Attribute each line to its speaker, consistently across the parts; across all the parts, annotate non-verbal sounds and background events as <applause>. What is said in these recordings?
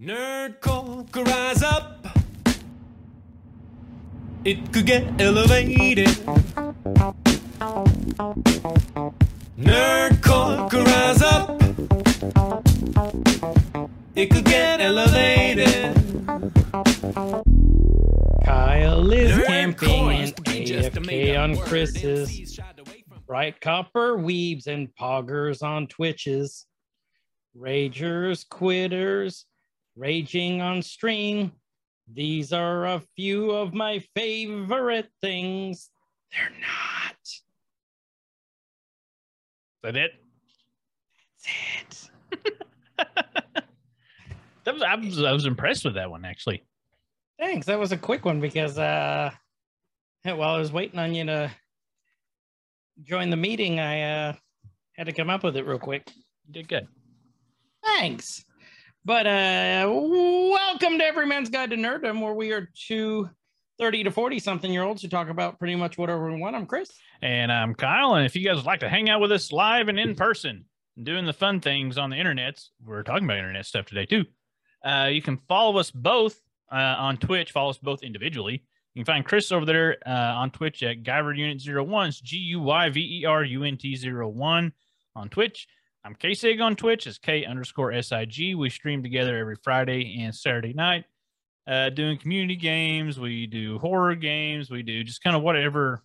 Speaker 1: Nerd could rise up. It could get elevated. Nerd could rise up. It could get elevated.
Speaker 2: Kyle is
Speaker 1: Nerd
Speaker 2: camping
Speaker 1: core
Speaker 2: in
Speaker 1: used to be just a made
Speaker 2: AFK on Chris's.
Speaker 1: please shied away from-
Speaker 2: Bright Copper weebs and poggers on Twitches. Ragers, quitters, raging on stream. These are a few of my favorite things. They're not.
Speaker 3: Is that it?
Speaker 2: That's it. <laughs>
Speaker 3: That was, I was I was impressed with that one actually.
Speaker 2: Thanks. That was a quick one because uh while I was waiting on you to join the meeting, I uh had to come up with it real quick.
Speaker 3: You did good.
Speaker 2: Thanks. But uh welcome to Every Man's Guide to Nerddom, where we are two 30 to 40 something year olds who talk about pretty much whatever we want. I'm Chris.
Speaker 3: And I'm Kyle. And if you guys would like to hang out with us live and in person, doing the fun things on the internet, we're talking about internet stuff today too. Uh, you can follow us both uh, on Twitch. Follow us both individually. You can find Chris over there uh, on Twitch at Guyver Unit 01. It's G U Y V E R U N T 01 on Twitch. I'm K Sig on Twitch. It's K underscore S I G. We stream together every Friday and Saturday night, uh, doing community games. We do horror games. We do just kind of whatever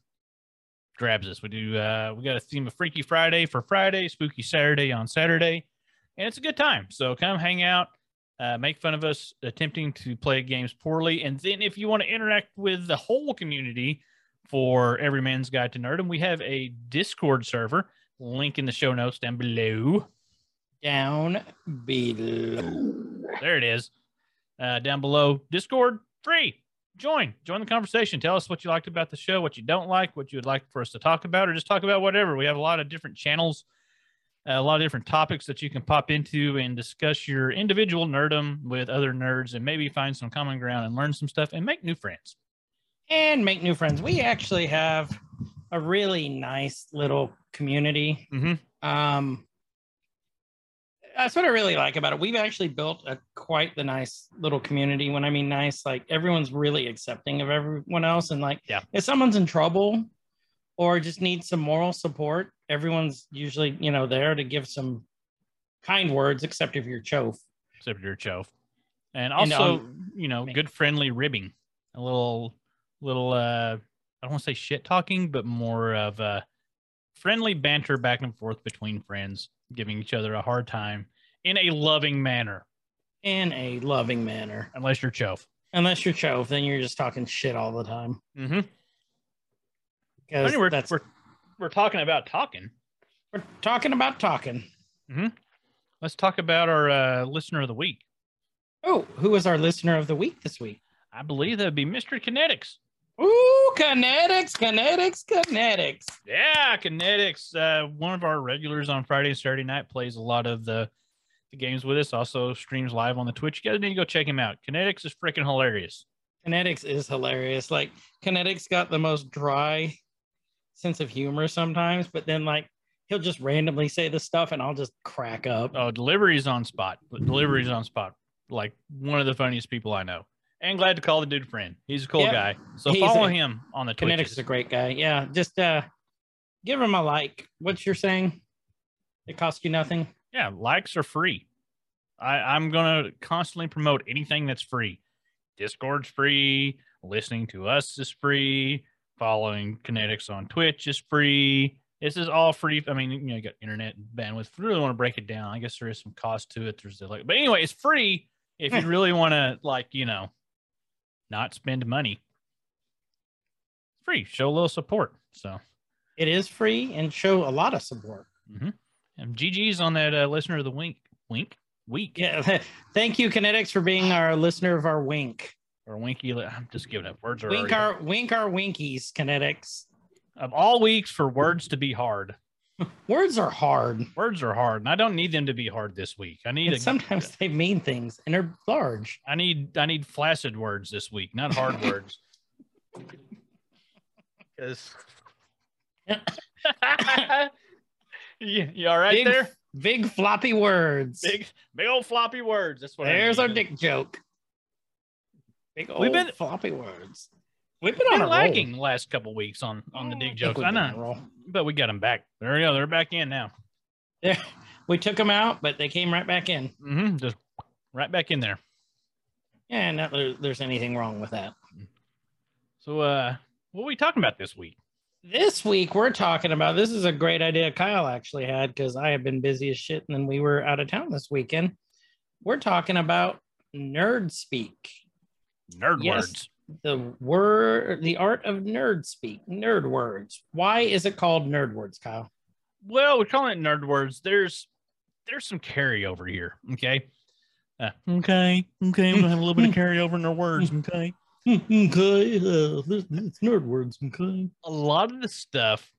Speaker 3: grabs us. We do uh we got a theme of Freaky Friday for Friday, Spooky Saturday on Saturday, and it's a good time. So come hang out, uh, make fun of us attempting to play games poorly, and then if you want to interact with the whole community for Every Man's Guide to Nerdom, we have a Discord server. Link in the show notes down below.
Speaker 2: Down below.
Speaker 3: There it is. Uh, down below, Discord free. Join, join the conversation. Tell us what you liked about the show, what you don't like, what you would like for us to talk about, or just talk about whatever. We have a lot of different channels, uh, a lot of different topics that you can pop into and discuss your individual nerdum with other nerds, and maybe find some common ground and learn some stuff and make new friends.
Speaker 2: And make new friends. We actually have a really nice little community.
Speaker 3: Mm-hmm.
Speaker 2: Um, that's what I really like about it. We've actually built a quite the nice little community. When I mean nice, like everyone's really accepting of everyone else, and like
Speaker 3: Yeah.
Speaker 2: if someone's in trouble or just needs some moral support, everyone's usually you know there to give some kind words, except if you're chofe.
Speaker 3: Except if you're And
Speaker 2: And,
Speaker 3: also,
Speaker 2: um,
Speaker 3: you know,
Speaker 2: man.
Speaker 3: good friendly ribbing. A little, little, uh, I don't want to say shit talking, but more of a friendly banter back and forth between friends, giving each other a hard time in a loving manner,
Speaker 2: in a loving manner.
Speaker 3: unless you're chove.
Speaker 2: Unless you're chove, then you're just talking shit all the time.
Speaker 3: Mm-hmm. Anyway,
Speaker 2: that's
Speaker 3: we're, we're talking about talking.
Speaker 2: we're talking about talking. Hmm.
Speaker 3: Let's talk about our uh, listener of the week.
Speaker 2: Oh, who is our listener of the week this week?
Speaker 3: I believe that would be Mr. Kinetics.
Speaker 2: Ooh, kinetics, kinetics, kinetics.
Speaker 3: Yeah, Kinetics. Uh, one of our regulars on Friday and Saturday night plays a lot of the, the games with us. Also streams live on the Twitch. You guys need to go check him out. Kinetics is freaking hilarious.
Speaker 2: Kinetics is hilarious. Like Kinetics got the most dry sense of humor sometimes, but then like he'll just randomly say this stuff and I'll just crack up.
Speaker 3: Oh, delivery's on spot. Delivery's on spot. Like one of the funniest people I know. And glad to call the dude friend. He's a cool
Speaker 2: Yep.
Speaker 3: guy. So
Speaker 2: He's
Speaker 3: follow
Speaker 2: a-
Speaker 3: him on the Twitch.
Speaker 2: Kinetics is a great guy. Yeah, just uh give him a like. What's your saying? It costs you nothing.
Speaker 3: Yeah, likes are free. I, I'm gonna constantly promote anything that's free. Discord's free. Listening to us is free. Following Kinetics on Twitch is free. This is all free. I mean, you know, you got internet bandwidth. If you really want to break it down, I guess there is some cost to it. There's the, like, but anyway, it's free if you <laughs> really want to, like, you know, not spend money. It's free. Show a little support. So,
Speaker 2: It is free and show a lot of support. Mm-hmm.
Speaker 3: And GG's on that uh, listener of the wink, wink, week.
Speaker 2: Yeah. <laughs> Thank you, Kinetics, for being our listener of our wink.
Speaker 3: or winky. I'm just giving up words. Are
Speaker 2: Wink our wink our winkies, Kinetics.
Speaker 3: of all weeks for words to be hard.
Speaker 2: Words are hard.
Speaker 3: Words are hard, and I don't need them to be hard this week. I need a,
Speaker 2: sometimes they mean things and they're large.
Speaker 3: I need I need flaccid words this week, not hard <laughs> words. Because <laughs> you, you all right
Speaker 2: big,
Speaker 3: there?
Speaker 2: Big floppy words.
Speaker 3: Big, big old floppy words. That's what. I
Speaker 2: There's our dick joke. Big old
Speaker 3: We've been-
Speaker 2: floppy words. We've been
Speaker 3: Been
Speaker 2: on a
Speaker 3: lagging
Speaker 2: roll.
Speaker 3: last couple weeks on on the
Speaker 2: I
Speaker 3: dig jokes. I
Speaker 2: a
Speaker 3: know, but we got them back. There we go. They're back in now.
Speaker 2: Yeah, we took them out, but they came right back in.
Speaker 3: Mm-hmm. Just right back in there.
Speaker 2: Yeah, not that there's anything wrong with that.
Speaker 3: So, uh, what are we talking about this week?
Speaker 2: This week we're talking about this is a great idea Kyle actually had because I have been busy as shit and then we were out of town this weekend. We're talking about nerd speak.
Speaker 3: Nerd
Speaker 2: Yes.
Speaker 3: words.
Speaker 2: The word the art of nerd speak, nerd words. Why is it called nerd words, Kyle?
Speaker 3: Well, we're calling it nerd words. There's there's some carryover here. Okay. Uh, okay. Okay. We're gonna have a little bit of <laughs> carryover in our words. Okay.
Speaker 2: okay, uh, it's nerd words, okay.
Speaker 3: a lot of the stuff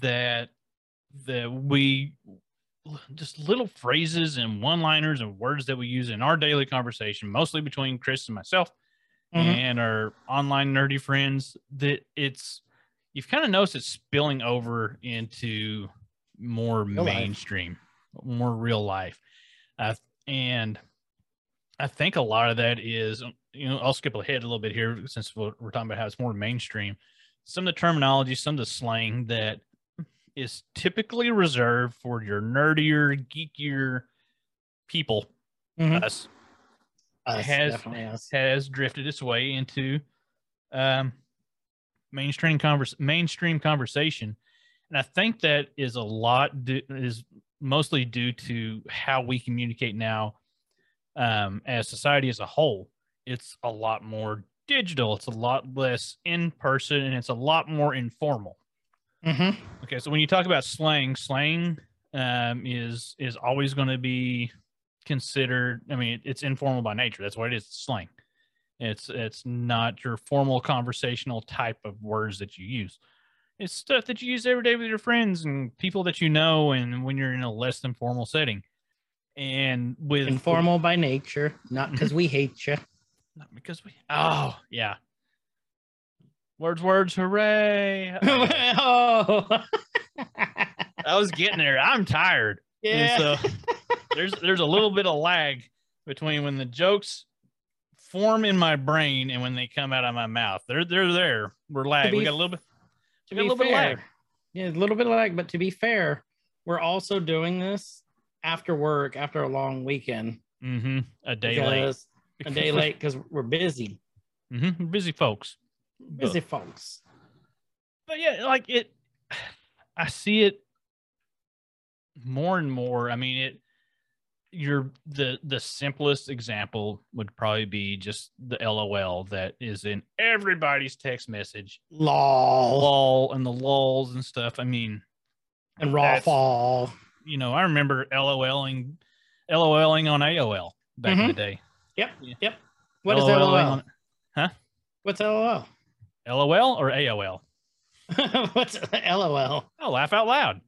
Speaker 3: that that we just little phrases and one-liners and words that we use in our daily conversation, mostly between Chris and myself
Speaker 2: Mhm.
Speaker 3: and our online nerdy friends, that it's you've kind of noticed it's spilling over into more
Speaker 2: Real life.
Speaker 3: mainstream, more real life. Uh, and I think a lot of that is, you know, I'll skip ahead a little bit here since we're we're talking about how it's more mainstream. Some of the terminology, some of the slang that is typically reserved for your nerdier, geekier people,
Speaker 2: Mhm.
Speaker 3: us,
Speaker 2: Us,
Speaker 3: has-
Speaker 2: us.
Speaker 3: has drifted its way into um, mainstream converse, mainstream conversation, and I think that is a lot do, is mostly due to how we communicate now um, as society as a whole. It's a lot more digital. It's a lot less in person, and it's a lot more informal.
Speaker 2: Mm-hmm.
Speaker 3: Okay, so when you talk about slang, slang um, is is always going to be considered. I mean, it's informal by nature. That's what it is. It's slang. It's it's not your formal conversational type of words that you use. It's stuff that you use every day with your friends and people that you know, and when you're in a less than formal setting. And with
Speaker 2: Informal by nature, not <laughs> because we hate you.
Speaker 3: not because we. Oh yeah. Words, words, hooray! <laughs>
Speaker 2: oh, <laughs>
Speaker 3: I was getting there. I'm tired.
Speaker 2: Yeah.
Speaker 3: so there's there's a little bit of lag between when the jokes form in my brain and when they come out of my mouth. They're they're there. We're lag. We got a little bit.
Speaker 2: to
Speaker 3: got a
Speaker 2: be
Speaker 3: little bit of lag.
Speaker 2: yeah, a little bit of lag, but to be fair, we're also doing this after work after a long weekend.
Speaker 3: Mm-hmm. A day late.
Speaker 2: A day <laughs> late because we're busy,
Speaker 3: Mm-hmm. Busy folks.
Speaker 2: busy folks.
Speaker 3: But yeah, like it. <sighs> I see it more and more. I mean, it. Your the the simplest example would probably be just the LOL that is in everybody's text message.
Speaker 2: Lol
Speaker 3: lol and the lulls and stuff. I mean,
Speaker 2: and ROFL.
Speaker 3: you know, I remember LOLing, LOLing on AOL back in the day.
Speaker 2: Yep,
Speaker 3: Yeah.
Speaker 2: yep. What is
Speaker 3: LOLing
Speaker 2: LOL? Huh what's LOL?
Speaker 3: LOL or AOL? <laughs>
Speaker 2: What's LOL?
Speaker 3: Oh, laugh out loud.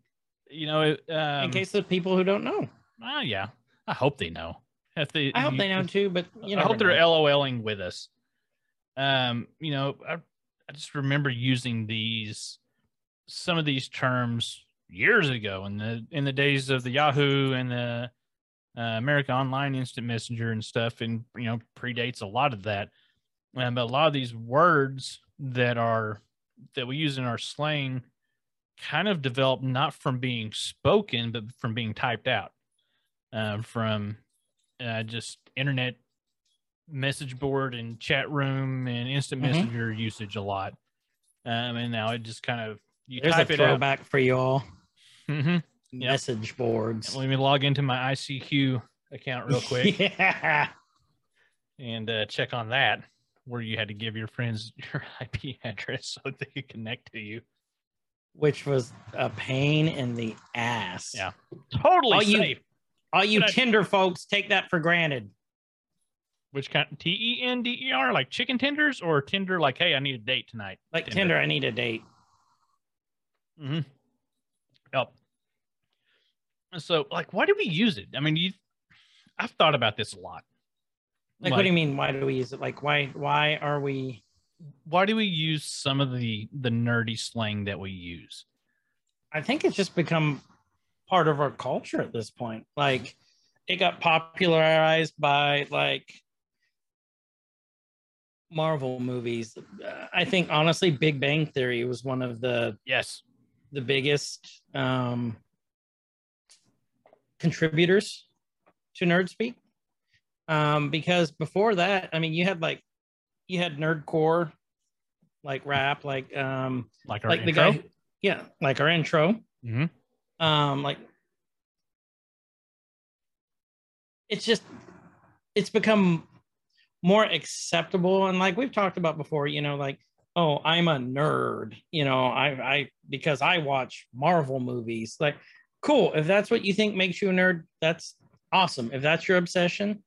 Speaker 3: You know, um,
Speaker 2: In case of people who don't know,
Speaker 3: ah, yeah. I hope they know. If they,
Speaker 2: I hope
Speaker 3: you-
Speaker 2: they know too. But you know,
Speaker 3: I hope they're LOLing with us. Um, you know, I, I just remember using these some of these terms years ago in the in the days of the Yahoo and the uh, America Online Instant Messenger and stuff, and you know, predates a lot of that. Um, but a lot of these words that are that we use in our slang kind of developed not from being spoken, but from being typed out, uh, from uh, just internet message board and chat room and instant
Speaker 2: Mhm.
Speaker 3: messenger usage a lot. Um, and now it just kind of you
Speaker 2: There's a
Speaker 3: type it out.
Speaker 2: throwback for you all.
Speaker 3: hmm
Speaker 2: Message boards.
Speaker 3: Let me log into my ICQ account real <laughs> quick
Speaker 2: yeah.
Speaker 3: and uh, check on that, where you had to give your friends <laughs> your IP address so they could connect to you.
Speaker 2: Which was a pain in the ass.
Speaker 3: Yeah. Totally
Speaker 2: All you-
Speaker 3: safe.
Speaker 2: All you
Speaker 3: But I-
Speaker 2: Tinder folks take that for granted.
Speaker 3: Which kind? T E N D E R, like chicken tenders, or Tinder, like, hey, I need a date tonight.
Speaker 2: Like Tinder, I need a date.
Speaker 3: Mm-hmm. Yep. So, like, why do we use it? I mean, you, I've thought about this a lot.
Speaker 2: Like, what do you mean? Why do we use it? Like, why? Why are we?
Speaker 3: Why do we use some of the the nerdy slang that we use?
Speaker 2: I think it's just become part of our culture at this point. Like it got popularized by like Marvel movies. I think honestly, Big Bang Theory was one of the
Speaker 3: Yes.
Speaker 2: the biggest um, contributors to Nerd Speak. Um, because before that, I mean, you had like you had nerdcore, like rap, like um,
Speaker 3: Like our
Speaker 2: like
Speaker 3: intro.
Speaker 2: the guy, yeah, like our intro.
Speaker 3: Mhm.
Speaker 2: Um, like it's just it's become more acceptable, and like we've talked about before, you know, like oh, I'm a nerd, you know, I I because I watch Marvel movies, like cool. If that's what you think makes you a nerd, that's awesome. If that's your obsession,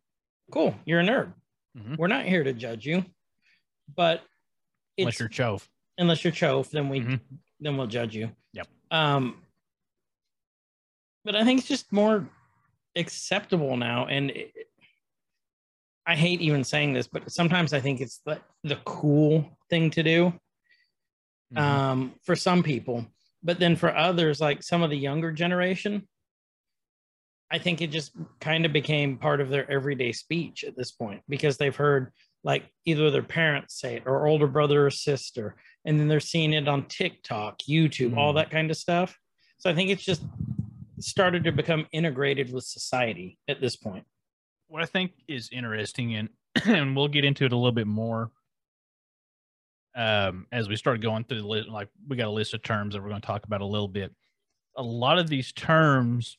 Speaker 2: cool, you're a nerd.
Speaker 3: Mhm.
Speaker 2: We're not here to judge you, but
Speaker 3: Unless you're Chove.
Speaker 2: unless you're chove, then we
Speaker 3: Mhm.
Speaker 2: then we'll judge you.
Speaker 3: Yep.
Speaker 2: Um, but I think it's just more acceptable now, and it, I hate even saying this, but sometimes I think it's the the cool thing to do
Speaker 3: Mhm.
Speaker 2: um, for some people, but then for others, like some of the younger generation, I think it just kind of became part of their everyday speech at this point because they've heard like either their parents say it or older brother or sister, and then they're seeing it on TikTok, YouTube, all
Speaker 3: Mhm.
Speaker 2: that kind of stuff. So I think it's just started to become integrated with society at this point.
Speaker 3: what I think is interesting, and <clears throat> and we'll get into it a little bit more um, as we start going through the list. Like we got a list of terms that we're going to talk about a little bit. A lot of these terms,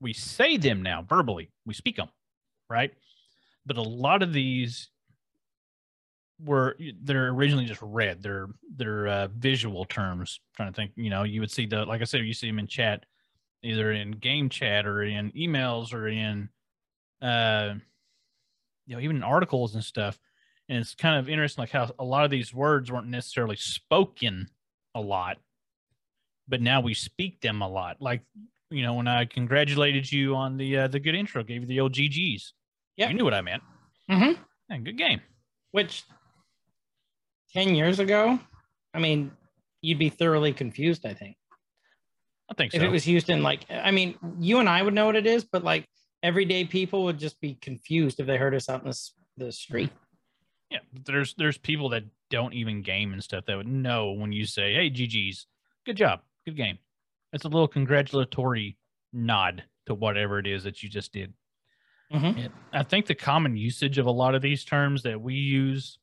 Speaker 3: we say them now verbally, we speak them, right? But a lot of these were they're originally just read. They're they're uh, visual terms. trying to think, you know, you would see the like I said, you see them in chat, either in game chat or in emails or in uh you know even articles and stuff and it's kind of interesting like how a lot of these words weren't necessarily spoken a lot but now we speak them a lot like you know when i congratulated you on the uh, the good intro gave you the old gg's
Speaker 2: Yeah.
Speaker 3: you knew what i meant
Speaker 2: Mm-hmm.
Speaker 3: yeah, good game
Speaker 2: Which 10 years ago, I mean, you'd be thoroughly confused, I think.
Speaker 3: I think
Speaker 2: if it was used in like i mean you and i would know what it is but like everyday people would just be confused if they heard us out in the, the street.
Speaker 3: Yeah there's there's people that don't even game and stuff that would know when you say hey gg's good job good game. It's a little congratulatory nod to whatever it is that you just did.
Speaker 2: Mhm.
Speaker 3: And I think the common usage of a lot of these terms that we use,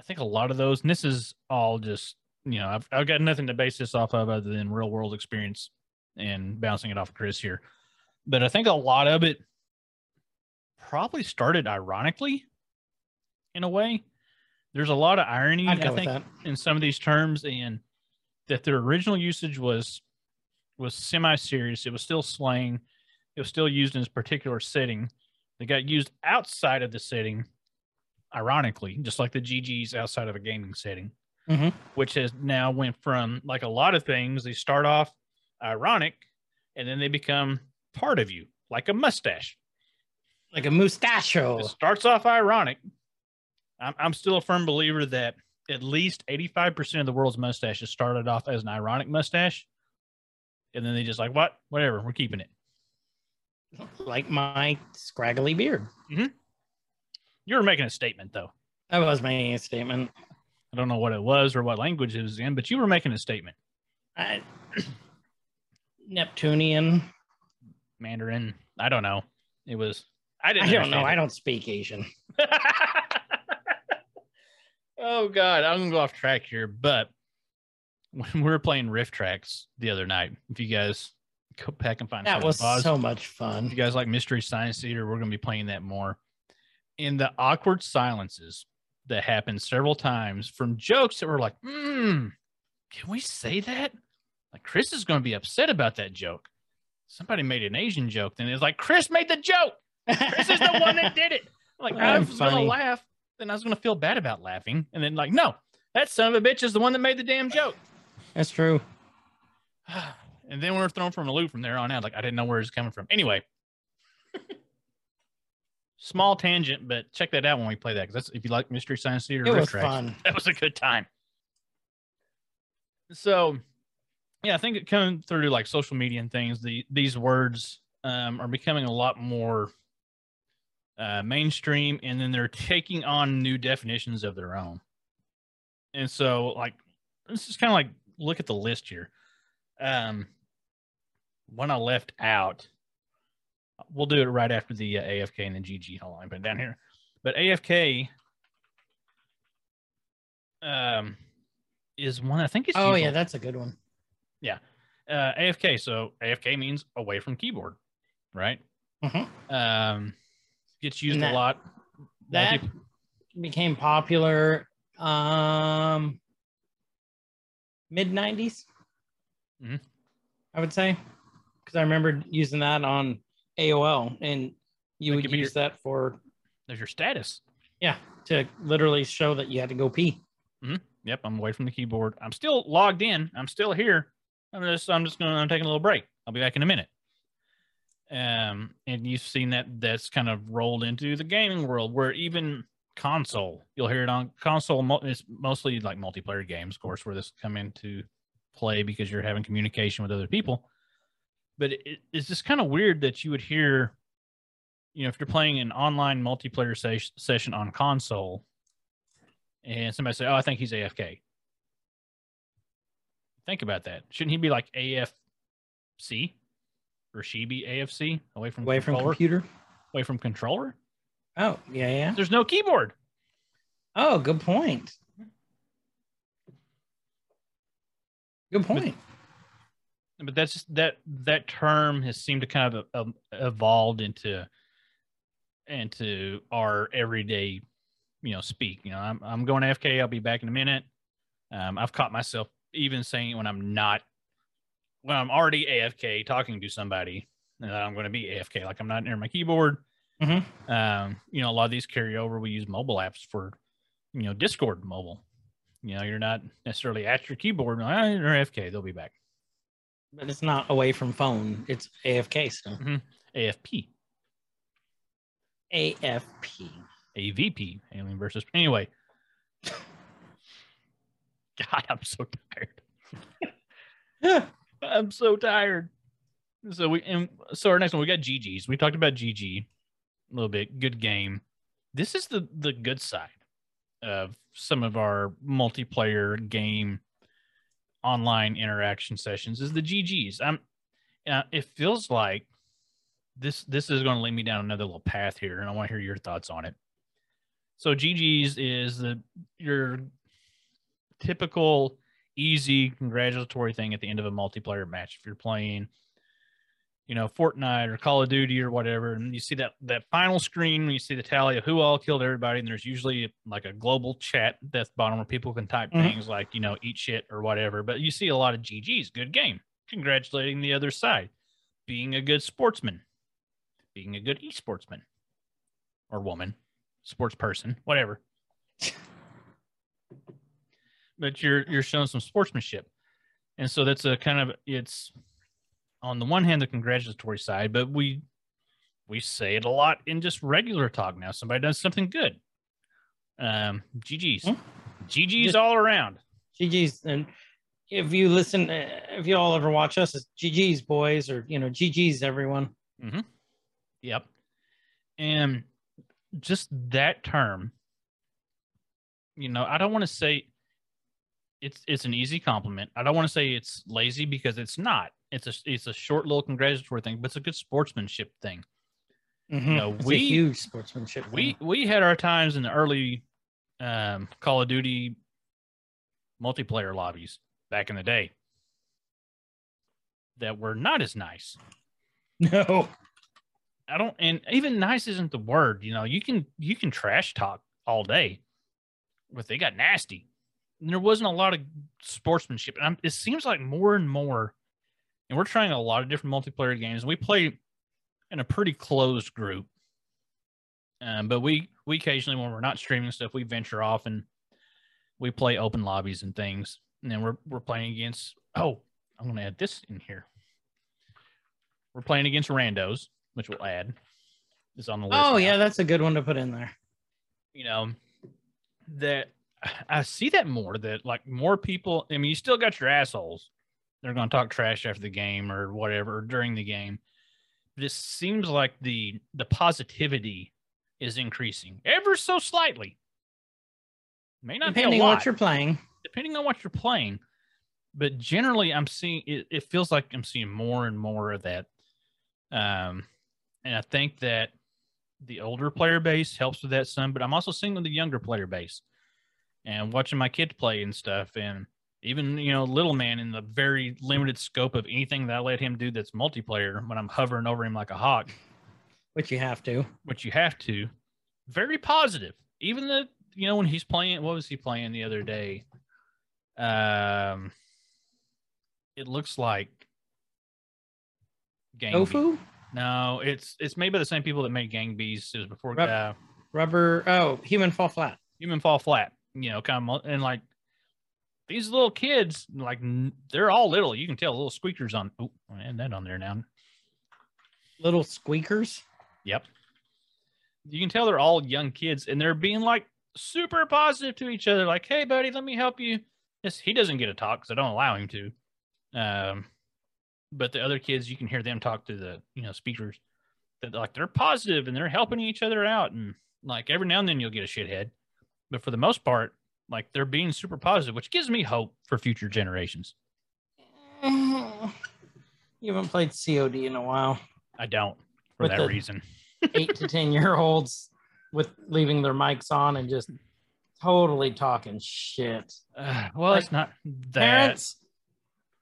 Speaker 3: I think a lot of those, and this is all just, you know, I've, I've got nothing to base this off of other than real world experience and bouncing it off of Chris here. But I think a lot of it probably started ironically in a way. There's a lot of irony, I think, in some of these terms and that their original usage was was semi-serious. It was still slang. It was still used in this particular setting. They got used outside of the setting ironically just like the gg's outside of a gaming setting
Speaker 2: Mhm.
Speaker 3: which has now went from like a lot of things they start off ironic and then they become part of you like a mustache
Speaker 2: like a mustachio
Speaker 3: it starts off ironic. I'm, I'm still a firm believer that at least 85% of the world's mustaches started off as an ironic mustache. And then they just like, what? Whatever, we're keeping it.
Speaker 2: like my scraggly beard
Speaker 3: You were making a statement, though.
Speaker 2: that was my statement
Speaker 3: I don't know what it was or what language it was in, but you were making a statement.
Speaker 2: I, <clears throat> neptunian
Speaker 3: Mandarin. I don't know. It was, I
Speaker 2: i
Speaker 3: didn't
Speaker 2: don't know i don't speak asian <laughs>
Speaker 3: oh, God. I'm going to go off track here. But when we were playing RiffTrax the other night, if you guys go back and find
Speaker 2: that was
Speaker 3: Boz,
Speaker 2: so much fun.
Speaker 3: If you guys like Mystery Science Theater, we're going to be playing that more. In the awkward silences that happened several times from jokes that were like, hmm, can we say that? Like, Chris is going to be upset about that joke. Somebody made an Asian joke, then it's like, Chris made the joke. Chris is the one that did it. Like, I was going to laugh, then I was going to feel bad about laughing. And then, like, no, that son of a bitch is the one that made the damn joke.
Speaker 2: that's true <sighs>
Speaker 3: and then we're thrown from a loop from there on out. Like I didn't know where it was coming from. Anyway, <laughs> small tangent, but check that out when we play that. Because that's if you like Mystery Science Theater,
Speaker 2: it was
Speaker 3: Tracks,
Speaker 2: fun <laughs>
Speaker 3: that was a good time. So, yeah, I think it coming through like social media and things, the these words um, are becoming a lot more uh, mainstream, and then they're taking on new definitions of their own. And so, like, this is kind of like look at the list here. Um, one I left out, we'll do it right after the uh, AFK and the GG. Hold on, I put it down here. But AFK um, is one I think it's.
Speaker 2: Oh yeah, that's a good one.
Speaker 3: Yeah, uh, AFK. So AFK means away from keyboard, right?
Speaker 2: Mhm.
Speaker 3: Um, gets used
Speaker 2: And
Speaker 3: a lot.
Speaker 2: That
Speaker 3: Multi-
Speaker 2: became popular um mid 90s.
Speaker 3: Mhm.
Speaker 2: I would say because I remember using that on AOL and you
Speaker 3: That
Speaker 2: would
Speaker 3: could be
Speaker 2: use that for
Speaker 3: there's your status.
Speaker 2: yeah to literally show that you had to go pee.
Speaker 3: Yep, I'm away from the keyboard. I'm still logged in. I'm still here. I'm just I'm just gonna I'm taking a little break. I'll be back in a minute. Um, and you've seen that that's kind of rolled into the gaming world where even console, you'll hear it on console. It's mostly like multiplayer games, of course, where this come into play because you're having communication with other people. But it, it's just kind of weird that you would hear, you know, if you're playing an online multiplayer ses- session on console, and somebody say, "Oh, I think he's AFK." Think about that. Shouldn't he be like AFC, or she be AFC away from
Speaker 2: Away from computer.
Speaker 3: away from controller?
Speaker 2: Oh yeah yeah.
Speaker 3: There's no keyboard.
Speaker 2: Oh, good point. Good point.
Speaker 3: But that's just that that term has seemed to kind of um, evolved into into our everyday, you know, speak. You know, I'm I'm going AFK. I'll be back in a minute. Um, I've caught myself even saying it when I'm not, when I'm already AFK talking to somebody, and I'm going to be AFK, like I'm not near my keyboard.
Speaker 2: Mhm.
Speaker 3: Um, you know, a lot of these carry over. We use mobile apps for, you know, Discord mobile. You know, you're not necessarily at your keyboard. Ah, you're AFK. They'll be back.
Speaker 2: But it's not away from phone. It's AFK still. Mm-hmm.
Speaker 3: AFP,
Speaker 2: AFP.
Speaker 3: AVP, Alien versus. Anyway, <laughs> God, I'm so tired. <laughs> I'm so tired. So we and so our next one we got GG's. We talked about GG a little bit. Good game. This is the the good side of some of our multiplayer game online interaction sessions is the GG's. I'm uh, it feels like this this is going to lead me down another little path here and I want to hear your thoughts on it. So GG's is the your typical easy congratulatory thing at the end of a multiplayer match if you're playing you know Fortnite or Call of Duty or whatever and you see that that final screen when you see the tally of who all killed everybody and there's usually like a global chat that's bottom where people can type
Speaker 2: Mhm.
Speaker 3: things like you know eat shit or whatever but you see a lot of GG's good game congratulating the other side being a good sportsman being a good esportsman or woman sports person whatever but you're you're showing some sportsmanship and so that's a kind of it's on the one hand the congratulatory side but we we say it a lot in just regular talk now somebody does something good um gg's
Speaker 2: Hmm.
Speaker 3: gg's
Speaker 2: Just-
Speaker 3: all around
Speaker 2: GG's. And if you listen, uh, if you all ever watch us, it's GG's boys or, you know, GG's everyone. Mm-hmm.
Speaker 3: Yep. And just that term, you know, I don't want to say it's it's an easy compliment. I don't want to say it's lazy because it's not. It's a it's a short little congratulatory thing, but it's a good sportsmanship thing. No,
Speaker 2: It's
Speaker 3: we-
Speaker 2: a huge sportsmanship.
Speaker 3: We
Speaker 2: thing.
Speaker 3: we had our times in the early um, Call of Duty multiplayer lobbies back in the day that were not as nice. <laughs>
Speaker 2: no.
Speaker 3: I don't, and even nice isn't the word. You know, you can you can trash talk all day, but they got nasty. And there wasn't a lot of sportsmanship. And I'm, it seems like more and more, and we're trying a lot of different multiplayer games. We play in a pretty closed group, um, but we we occasionally when we're not streaming stuff, we venture off and we play open lobbies and things. And then we're we're playing against. Oh, I'm going to add this in here. We're playing against randos which we'll add is on the list.
Speaker 2: Oh,
Speaker 3: now.
Speaker 2: yeah. That's a good one to put in there.
Speaker 3: You know, that I see that more that like more people, I mean, you still got your assholes, they're going to talk trash after the game or whatever or during the game. But it seems like the the positivity is increasing ever so slightly. May not
Speaker 2: Depending
Speaker 3: be a
Speaker 2: on what you're playing.
Speaker 3: depending on what you're playing. But generally, I'm seeing it, it feels like I'm seeing more and more of that. Um, and I think that the older player base helps with that some, but I'm also seeing with the younger player base and watching my kids play and stuff. And even, you know, little man in the very limited scope of anything that I let him do that's multiplayer when I'm hovering over him like a hawk,
Speaker 2: Which you have to.
Speaker 3: which you have to, very positive. Even the, you know, when he's playing, what was he playing the other day? Um, it looks like Gang.
Speaker 2: Tofu?
Speaker 3: No, it's it's made by the same people that made Gang Beasts. It was before
Speaker 2: Rub-
Speaker 3: uh,
Speaker 2: Rubber. Oh, human fall flat.
Speaker 3: Human Fall Flat. You know, kind of and like these little kids, like they're all little. You can tell little squeakers on. Oh, and that on there now.
Speaker 2: Little squeakers.
Speaker 3: Yep. You can tell they're all young kids, and they're being like super positive to each other. Like, "Hey, buddy, let me help you." Yes, he doesn't get to talk because I don't allow him to. Um, but the other kids, you can hear them talk to the you know speakers. That like they're positive and they're helping each other out, and like every now and then you'll get a shithead, but for the most part, like they're being super positive, which gives me hope for future generations. <laughs>
Speaker 2: You haven't played COD in a while.
Speaker 3: I don't for
Speaker 2: With
Speaker 3: that reason. <laughs>
Speaker 2: Eight to 10 year olds with leaving their mics on and just totally talking shit.
Speaker 3: Uh, <sighs> well,
Speaker 2: Like,
Speaker 3: it's not that.
Speaker 2: Parents,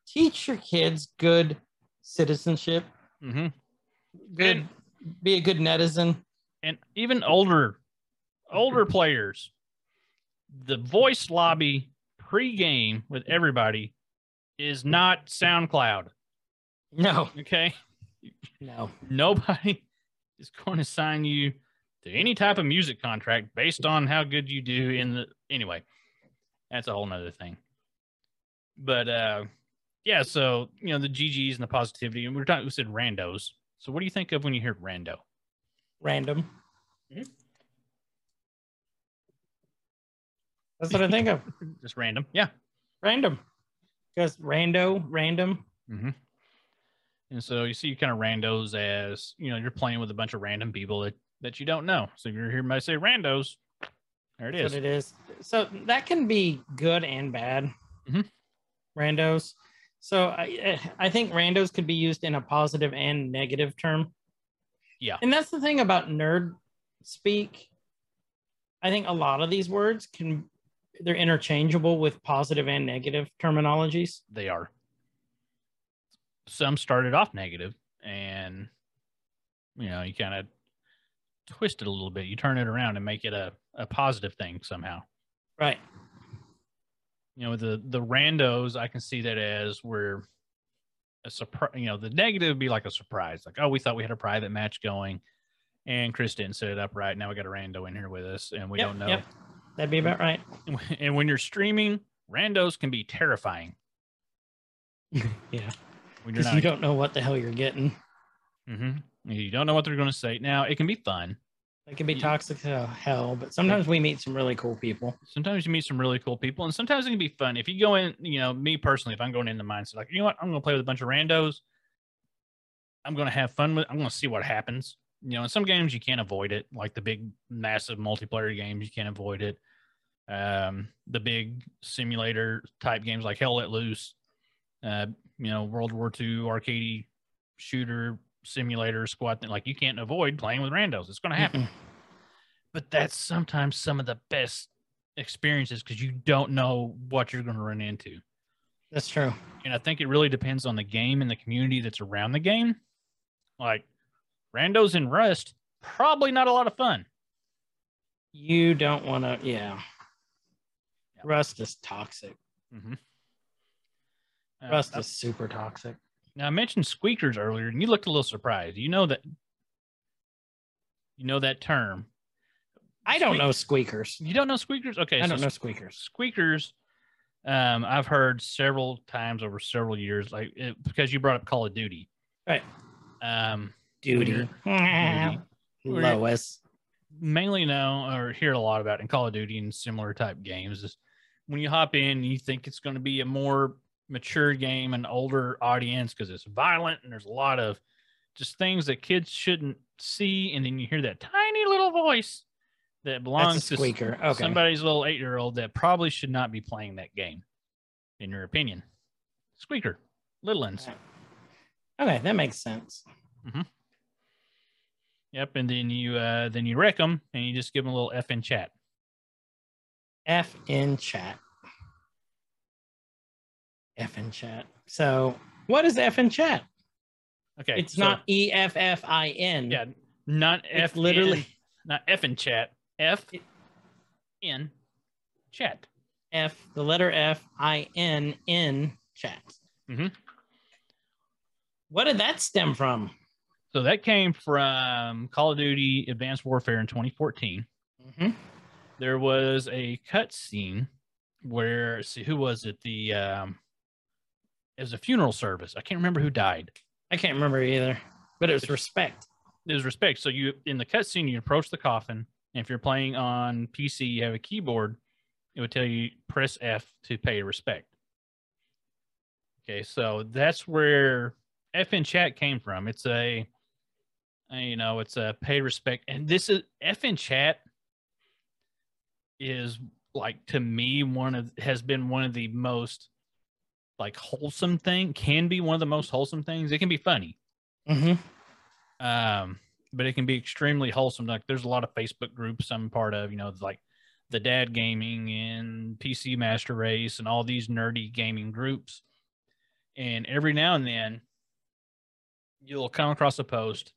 Speaker 2: teach your kids good citizenship,
Speaker 3: hmm
Speaker 2: good,
Speaker 3: And-
Speaker 2: be a good netizen.
Speaker 3: and even older older <laughs> players the voice lobby pre-game with everybody is not soundcloud
Speaker 2: No,
Speaker 3: okay
Speaker 2: no.
Speaker 3: nobody <laughs> is going to sign you to any type of music contract based on how good you do in the anyway that's a whole nother thing but uh yeah so you know the gg's and the positivity and we are talking we said randos so what do you think of when you hear rando
Speaker 2: Random.
Speaker 3: Mhm.
Speaker 2: That's what I think of. <laughs>
Speaker 3: just random yeah
Speaker 2: Random. Just rando, random.
Speaker 3: Mm-hmm. And so you see kind of randos as you know you're playing with a bunch of random people that that you don't know. So you're hearing me say randos, there it
Speaker 2: That's
Speaker 3: is.
Speaker 2: it is. So that can be good and bad.
Speaker 3: Mhm.
Speaker 2: Randos. So I I think randos could be used in a positive and negative term.
Speaker 3: Yeah.
Speaker 2: And that's the thing about nerd speak. I think a lot of these words can they're interchangeable with positive and negative terminologies.
Speaker 3: They are. Some started off negative, and you know you kind of twist it a little bit. You turn it around and make it a, a positive thing somehow.
Speaker 2: Right.
Speaker 3: you know the the randos i can see that as we're a surprise you know the negative would be like a surprise like oh we thought we had a private match going and chris didn't set it up right now we got a rando in here with us and we
Speaker 2: Yep,
Speaker 3: don't know
Speaker 2: yep. That'd be about right. <laughs>
Speaker 3: and when you're streaming randos can be terrifying <laughs>
Speaker 2: Yeah.
Speaker 3: when you're
Speaker 2: Because
Speaker 3: not
Speaker 2: you don't know what the hell you're getting.
Speaker 3: Mhm. you don't know what they're going to say now it can be fun
Speaker 2: It can be
Speaker 3: Yeah.
Speaker 2: toxic as hell, but sometimes we meet some really cool people.
Speaker 3: sometimes you meet some really cool people and sometimes it can be fun if you go in you know me personally if i'm going in the mindset like you know what i'm going to play with a bunch of randos i'm going to have fun with i'm going to see what happens you know in some games you can't avoid it like the big massive multiplayer games you can't avoid it um the big simulator type games like hell let loose uh you know world war ii arcade shooter simulator squad thing like you can't avoid playing with randos it's going to happen but that's sometimes some of the best experiences because you don't know what you're going to run into.
Speaker 2: That's true.
Speaker 3: And I think it really depends on the game and the community that's around the game. Like randos in Rust, probably not a lot of fun.
Speaker 2: You don't want to, yeah.
Speaker 3: Yeah.
Speaker 2: Rust is toxic.
Speaker 3: Mm-hmm.
Speaker 2: Rust is super toxic.
Speaker 3: now I mentioned squeakers earlier, and you looked a little surprised. You know that. You know that term.
Speaker 2: I don't know squeakers.
Speaker 3: You don't know squeakers? Okay,
Speaker 2: I
Speaker 3: so
Speaker 2: don't know squeakers.
Speaker 3: squeakers um i've heard several times over several years like it, because you brought up call of duty
Speaker 2: Right.
Speaker 3: um
Speaker 2: Duty.
Speaker 3: Duty. <laughs>
Speaker 2: Lois.
Speaker 3: mainly know or hear a lot about in call of duty and similar type games is when you hop in you think it's going to be a more mature game an older audience because it's violent and there's a lot of just things that kids shouldn't see. And then you hear that tiny little voice that belongs to
Speaker 2: squeaker. Okay.
Speaker 3: somebody's little eight year old that probably should not be playing that game, in your opinion. Squeaker, little ones.
Speaker 2: Okay, that makes sense.
Speaker 3: Yep. And then you uh then you wreck them and you just give them a little F in chat.
Speaker 2: F in chat. F in chat. So, what is F in chat?
Speaker 3: Okay.
Speaker 2: It's
Speaker 3: so-
Speaker 2: not E F F I N.
Speaker 3: Yeah, not
Speaker 2: It's
Speaker 3: F
Speaker 2: literally-
Speaker 3: in- not F in chat. F
Speaker 2: It-
Speaker 3: in chat.
Speaker 2: F, the letter F I N in chat.
Speaker 3: Mhm.
Speaker 2: What did that stem from?
Speaker 3: So that came from Call of Duty Advanced Warfare in 2014.
Speaker 2: Mhm.
Speaker 3: There was a cutscene where see who was it? The um it was a funeral service. I can't remember who died.
Speaker 2: I can't remember either, but it was respect.
Speaker 3: it was respect. So you in the cutscene, you approach the coffin. And if you're playing on PC, you have a keyboard, it would tell you press F to pay respect. Okay, so that's where F in chat came from. It's a, you know, it's a pay respect, and this is F in chat is like to me one of has been one of the most like wholesome thing can be one of the most wholesome things. It can be funny,
Speaker 2: hmm
Speaker 3: um, but it can be extremely wholesome. Like there's a lot of Facebook groups I'm part of, you know, like the Dad Gaming and PC Master Race and all these nerdy gaming groups. And every now and then, you'll come across a post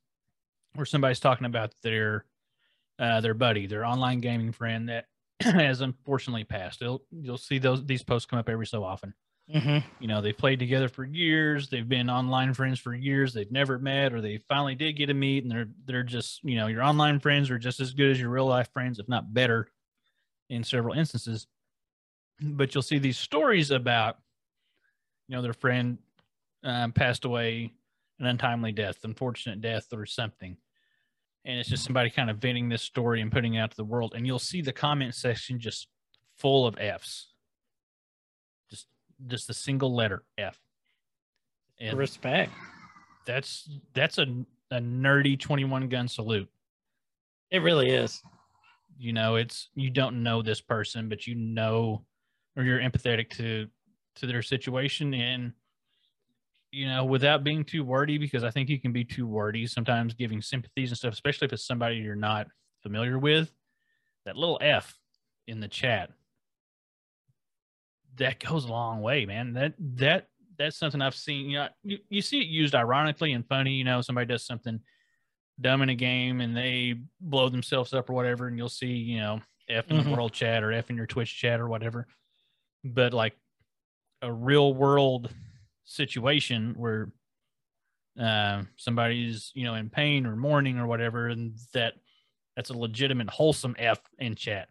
Speaker 3: where somebody's talking about their uh, their buddy, their online gaming friend that <laughs> has unfortunately passed. It'll, you'll see those these posts come up every so often.
Speaker 2: Hmm
Speaker 3: you know they've played together for years. They've been online friends for years. They've never met or they finally did get to meet and they're they're just you know your online friends are just as good as your real life friends if not better in several instances. But you'll see these stories about you know their friend um, passed away an untimely death unfortunate death or something and it's just somebody kind of venting this story and putting it out to the world and you'll see the comment section just full of f's just just a single letter F. And
Speaker 2: Respect.
Speaker 3: that's that's a, a nerdy 21 gun salute.
Speaker 2: It really is.
Speaker 3: You know, it's you don't know this person, but you know or you're empathetic to to their situation and you know, without being too wordy, because I think you can be too wordy sometimes giving sympathies and stuff, especially if it's somebody you're not familiar with. That little F in the chat that goes a long way, man. That that that's something I've seen. You know, you, you see it used ironically and funny. You know, somebody does something dumb in a game and they blow themselves up or whatever, and you'll see, you know, F in
Speaker 2: Mhm.
Speaker 3: the world chat or F in your Twitch chat or whatever. But like a real world situation where uh, somebody's, you know, in pain or mourning or whatever, and that that's a legitimate wholesome F in chat.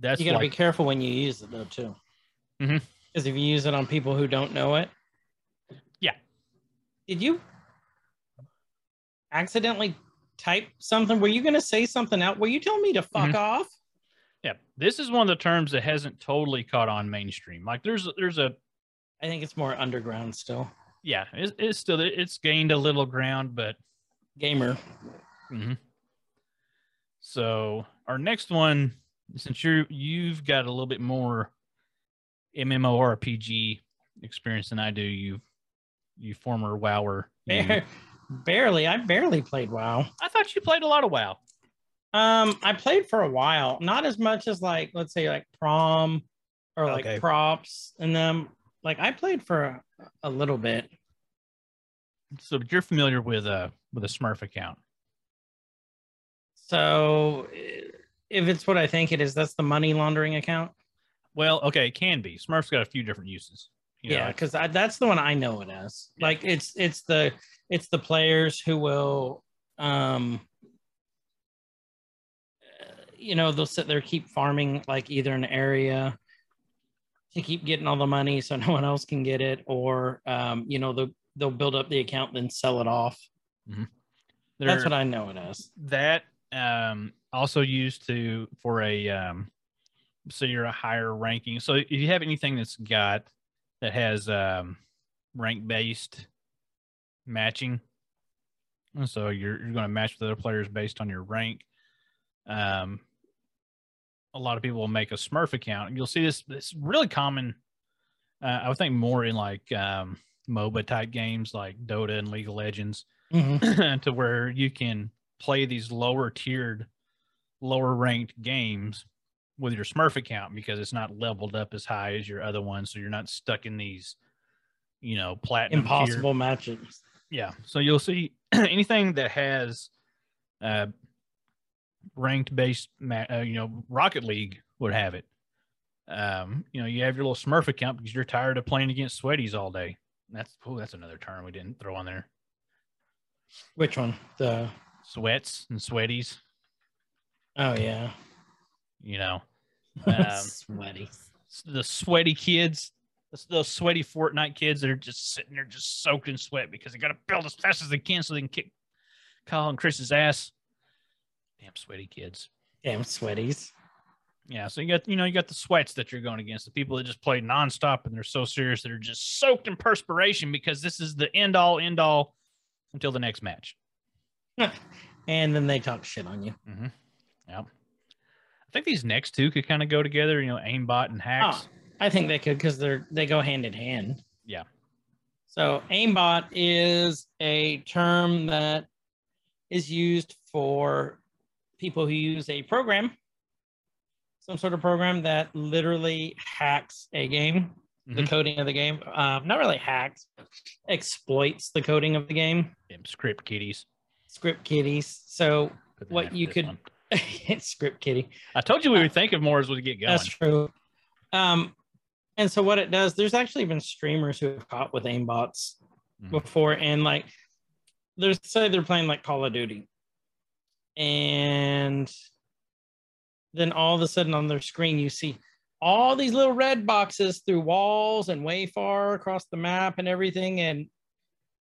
Speaker 3: That's
Speaker 2: you got to
Speaker 3: like,
Speaker 2: be careful when you use it, though, too. Because if you use it on people who don't know it.
Speaker 3: Yeah.
Speaker 2: Did you accidentally type something? Were you going to say something out? Were you telling me to fuck
Speaker 3: Mhm.
Speaker 2: off?
Speaker 3: Yeah, this is one of the terms that hasn't totally caught on mainstream. Like there's there's a
Speaker 2: I think it's more underground still.
Speaker 3: yeah, it's, it's still it's gained a little ground, but
Speaker 2: Gamer.
Speaker 3: mhm. so our next one, since you're you've got a little bit more MMORPG experience than I do, you you former WoWer. you- <laughs>
Speaker 2: barely. I barely played WoW.
Speaker 3: I thought you played a lot of WoW.
Speaker 2: Um, I played for a while, not as much as like let's say like prom or like
Speaker 3: Okay.
Speaker 2: props and them. Like I played for a, a little bit.
Speaker 3: So you're familiar with a with a Smurf account.
Speaker 2: So if it's what I think it is, that's the money laundering account.
Speaker 3: Well, okay, it can be. Smurf's got a few different uses. You know,
Speaker 2: yeah, because that's the one I know it as.
Speaker 3: Yeah.
Speaker 2: Like it's it's the it's the players who will um you know they'll sit there keep farming like either an area to keep getting all the money so <laughs> no one else can get it or um you know they'll they'll build up the account then sell it off that's
Speaker 3: they're-
Speaker 2: what i know it as
Speaker 3: that um also used to for a um so you're a higher ranking so if you have anything that's got that has um, rank based matching. And so you're you're going to match with other players based on your rank. Um, a lot of people will make a Smurf account, and you'll see this. It's really common. Uh, I would think more in like um, MOBA type games like Dota and League of Legends,
Speaker 2: Mhm. <laughs>
Speaker 3: to where you can play these lower tiered, lower ranked games with your Smurf account because it's not leveled up as high as your other ones. So you're not stuck in these, you know, platinum tier-
Speaker 2: Impossible matches.
Speaker 3: yeah. So you'll see <clears throat> anything that has uh, ranked based, ma- uh, you know, Rocket League would have it. Um, you know, you have your little Smurf account because you're tired of playing against sweaties all day. That's oh, that's another term we didn't throw on there.
Speaker 2: Which one? The
Speaker 3: Sweats and sweaties.
Speaker 2: oh yeah.
Speaker 3: You know, <laughs> um,
Speaker 2: Sweaty.
Speaker 3: the sweaty kids, those- those sweaty Fortnite kids that are just sitting there just soaked in sweat because they got to build as fast as they can so they can kick Kyle and Chris's ass. Damn sweaty kids.
Speaker 2: Damn sweaties.
Speaker 3: Yeah, so you got you know you got the sweats that you're going against the people that just play nonstop and they're so serious that are just soaked in perspiration because this is the end all end all until the next match. <laughs>
Speaker 2: and then they talk shit on you.
Speaker 3: Mm-hmm. Yep. I think these next two could kind of go together. You know, aimbot and hacks.
Speaker 2: Oh, I think they could because they're they go hand in hand.
Speaker 3: Yeah.
Speaker 2: So aimbot is a term that is used for people who use a program, some sort of program that literally hacks a game, the
Speaker 3: Mhm.
Speaker 2: coding of the game. Um, not really hacks, exploits the coding of the game.
Speaker 3: Them script kiddies.
Speaker 2: Script kiddies. So What you could- <laughs> script kitty.
Speaker 3: I told you we would think of more as we get going.
Speaker 2: That's true. Um, and so what it does, there's actually been streamers who have caught with aimbots
Speaker 3: Mhm.
Speaker 2: before, and like, there's say they're playing like Call of Duty, and then all of a sudden on their screen you see all these little red boxes through walls and way far across the map and everything, and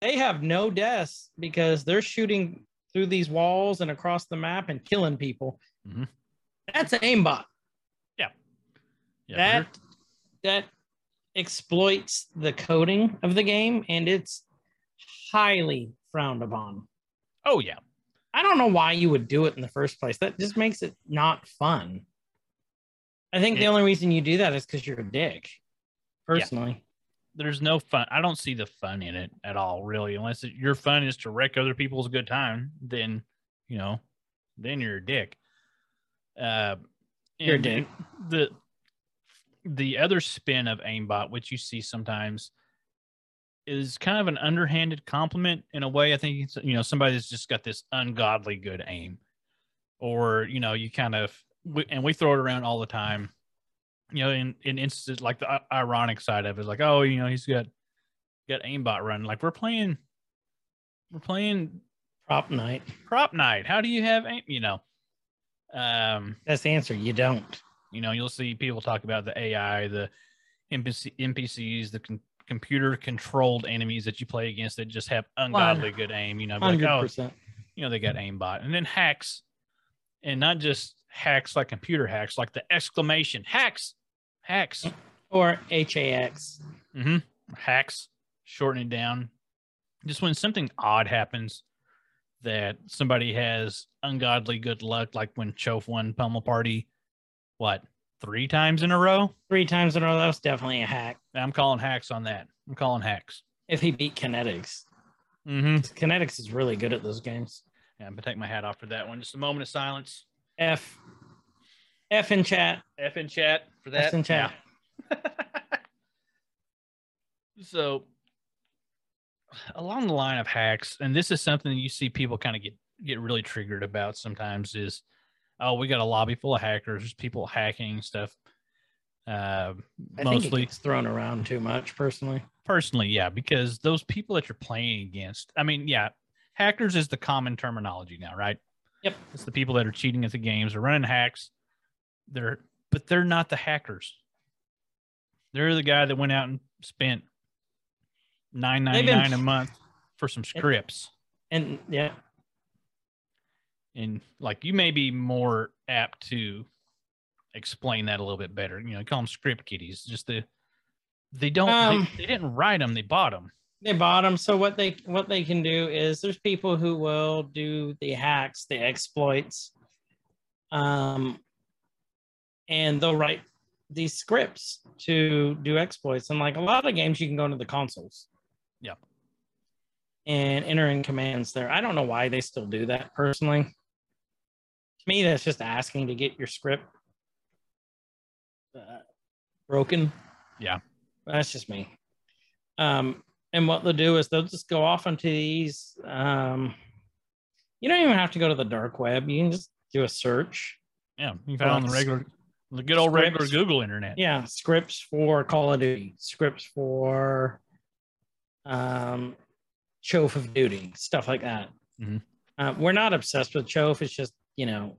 Speaker 2: they have no deaths because they're shooting through these walls and across the map and killing people.
Speaker 3: Mhm.
Speaker 2: That's an aimbot
Speaker 3: Yeah,
Speaker 2: that that exploits the coding of the game and it's highly frowned upon.
Speaker 3: oh yeah.
Speaker 2: I don't know why you would do it in the first place. That just makes it not fun. I think the only reason you do that is because you're a dick. Personally.
Speaker 3: There's no fun. I don't see the fun in it at all, really. Unless it, your fun is to wreck other people's good time, then you know, then you're a dick. Uh,
Speaker 2: You're a dick.
Speaker 3: The the other spin of aimbot, which you see sometimes, is kind of an underhanded compliment in a way. I think it's you know somebody that's just got this ungodly good aim, or you know you kind of we, and we throw it around all the time. You know, in in instances like the ironic side of it, like oh you know he's got got aimbot running. Like we're playing, we're playing
Speaker 2: Prop night.
Speaker 3: prop night. How do you have aim? You know, um,
Speaker 2: That's the answer. You don't.
Speaker 3: you know, you'll see people talk about the AI, the NPC, NPCs, the computer controlled enemies that you play against that just have ungodly good aim. You know, like, oh, you know, they got aimbot, and then hacks, and not just hacks like computer hacks, like the exclamation hacks, hacks,
Speaker 2: Or HAX.
Speaker 3: mm-hmm. hacks, shorten it down. Just when something odd happens that somebody has ungodly good luck, like when Chof won Pummel Party, what three times in a row?
Speaker 2: Three times in a row. That was definitely a hack.
Speaker 3: I'm calling hacks on that. I'm calling hacks.
Speaker 2: If he beat Kinetics.
Speaker 3: Mm-hmm.
Speaker 2: Kinetics is really good at those games.
Speaker 3: Yeah, I'm gonna take my hat off for that one. Just a moment of silence.
Speaker 2: F. F in chat.
Speaker 3: F in chat for that.
Speaker 2: F in chat. <laughs>
Speaker 3: so, along the line of hacks, and this is something you see people kind of get get really triggered about sometimes is, oh, we got a lobby full of hackers, people hacking stuff. Uh,
Speaker 2: I think
Speaker 3: mostly,
Speaker 2: gets thrown around too much, personally.
Speaker 3: personally, yeah, because those people that you're playing against, I mean, yeah, hackers is the common terminology now, right?
Speaker 2: Yep.
Speaker 3: It's the people that are cheating at the games, are running hacks. They're, but they're not the hackers. They're the guy that went out and spent nine ninety nine a month for some scripts.
Speaker 2: And yeah,
Speaker 3: And like you may be more apt to explain that a little bit better. You know, call them script kiddies, just the They don't.
Speaker 2: Um,
Speaker 3: they, they didn't write them. They bought them.
Speaker 2: they bought them so what they what they can do is there's people who will do the hacks the exploits um and they'll write these scripts to do exploits and like a lot of games you can go into the consoles
Speaker 3: Yeah.
Speaker 2: and enter in commands there i don't know why they still do that personally to me that's just asking to get your script uh, broken
Speaker 3: Yeah.
Speaker 2: that's just me um and what they'll do is they'll just go off onto these. Um, you don't even have to go to the dark web. You can just do a search.
Speaker 3: Yeah, you can find on the regular, the good old regular. Google internet.
Speaker 2: Yeah, scripts for Call of Duty, scripts for um, Chof of Duty, stuff like that.
Speaker 3: Mhm.
Speaker 2: Uh, we're not obsessed with Chof. It's just you know,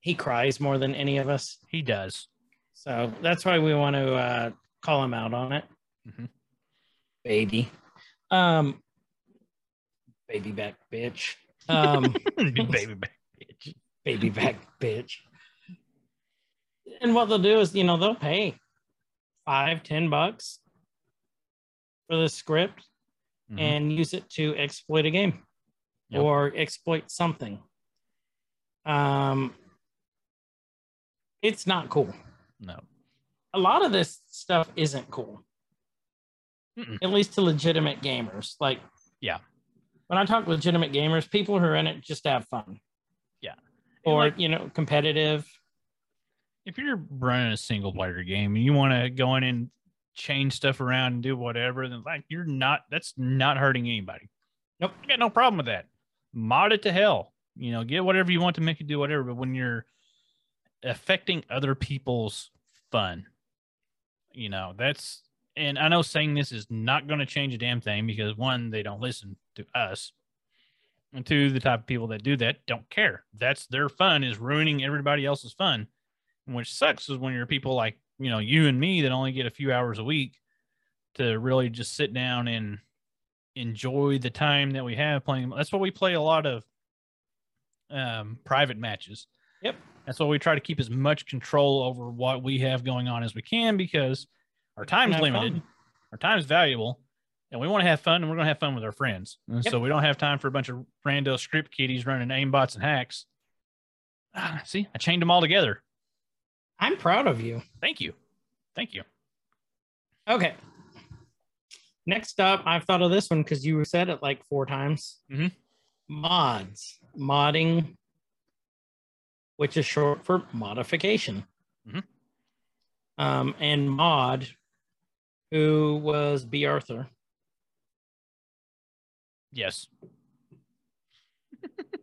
Speaker 2: he cries more than any of us,
Speaker 3: He does.
Speaker 2: so that's why we want to uh, call him out on it.
Speaker 3: Mhm.
Speaker 2: Baby, um, baby back bitch. Um, <laughs>
Speaker 3: Baby, back bitch.
Speaker 2: baby back bitch. And what they'll do is, you know, they'll pay five, ten bucks for the script
Speaker 3: Mhm.
Speaker 2: and use it to exploit a game
Speaker 3: Yep.
Speaker 2: or exploit something. Um, it's not cool.
Speaker 3: no.
Speaker 2: A lot of this stuff isn't cool,
Speaker 3: Mm-mm.
Speaker 2: at least to legitimate gamers. Like,
Speaker 3: Yeah.
Speaker 2: when I talk legitimate gamers, people who are in it just have fun.
Speaker 3: Yeah.
Speaker 2: Or,
Speaker 3: like-
Speaker 2: you know, competitive.
Speaker 3: If you're running a single player game and you want to go in and change stuff around and do whatever, then like you're not. That's not hurting anybody.
Speaker 2: Nope.
Speaker 3: I got no problem with that. Mod it to hell. You know, get whatever you want to make it do whatever. But when you're affecting other people's fun, you know, that's and I know saying this is not going to change a damn thing because one, they don't listen to us. And two, the type of people that do that don't care. That's their fun is ruining everybody else's fun. And which sucks is when you're people like, you know, you and me that only get a few hours a week to really just sit down and enjoy the time that we have playing. That's why we play a lot of um, private matches.
Speaker 2: Yep.
Speaker 3: That's why we try to keep as much control over what we have going on as we can because our time's
Speaker 2: Have
Speaker 3: limited,
Speaker 2: fun.
Speaker 3: our time's valuable, and we want to have fun and we're going to have fun with our friends. And
Speaker 2: Yep.
Speaker 3: So we don't have time for a bunch of rando script kiddies running aimbots and hacks. Ah, see, I chained them all together.
Speaker 2: I'm proud of you.
Speaker 3: Thank you. Thank you.
Speaker 2: Okay. Next up, I've thought of this one because you said it like four times.
Speaker 3: Mhm.
Speaker 2: Mods, modding, which is short for modification.
Speaker 3: Mhm.
Speaker 2: Um, and Maude, who was Bea Arthur.
Speaker 3: Yes. <laughs>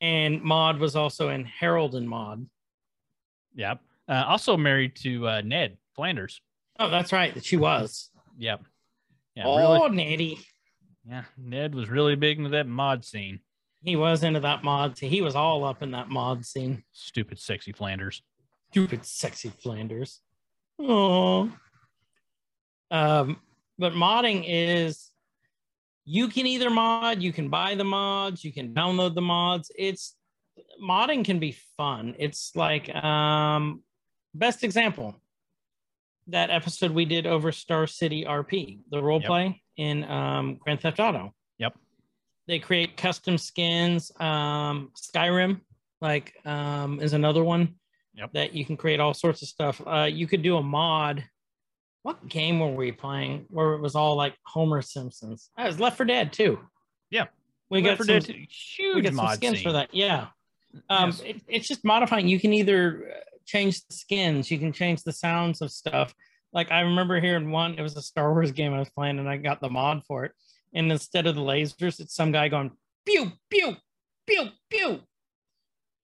Speaker 2: And Maude was also in Harold and Maude.
Speaker 3: Yep. Uh, also married to uh, Ned Flanders.
Speaker 2: Oh, that's right. She was.
Speaker 3: Yep. Yeah.
Speaker 2: oh,
Speaker 3: Really.
Speaker 2: Nettie.
Speaker 3: Yeah. Ned was really big into that mod scene.
Speaker 2: He was into that mod. scene. He was all up in that mod scene.
Speaker 3: Stupid, sexy Flanders.
Speaker 2: Stupid, sexy Flanders. Oh. Um, but modding is you can either mod, you can buy the mods, you can download the mods. It's modding can be fun. It's like um best example that episode we did over Star City RP, the role
Speaker 3: Yep.
Speaker 2: play in um Grand Theft Auto.
Speaker 3: Yep.
Speaker 2: They create custom skins. Um Skyrim, like um, is another one
Speaker 3: Yep.
Speaker 2: that you can create all sorts of stuff. Uh, you could do a mod. What game were we playing where it was all like Homer Simpsons? I was Left 4 Dead too.
Speaker 3: Yeah.
Speaker 2: we got
Speaker 3: Left 4
Speaker 2: some,
Speaker 3: Dead 2, huge
Speaker 2: we got some skins
Speaker 3: scene.
Speaker 2: for that. Yeah, um,
Speaker 3: Yes.
Speaker 2: it, it's just modifying. You can either change the skins, you can change the sounds of stuff. Like I remember hearing one, it was a Star Wars game I was playing, and I got the mod for it. And instead of the lasers, it's some guy going pew pew pew pew.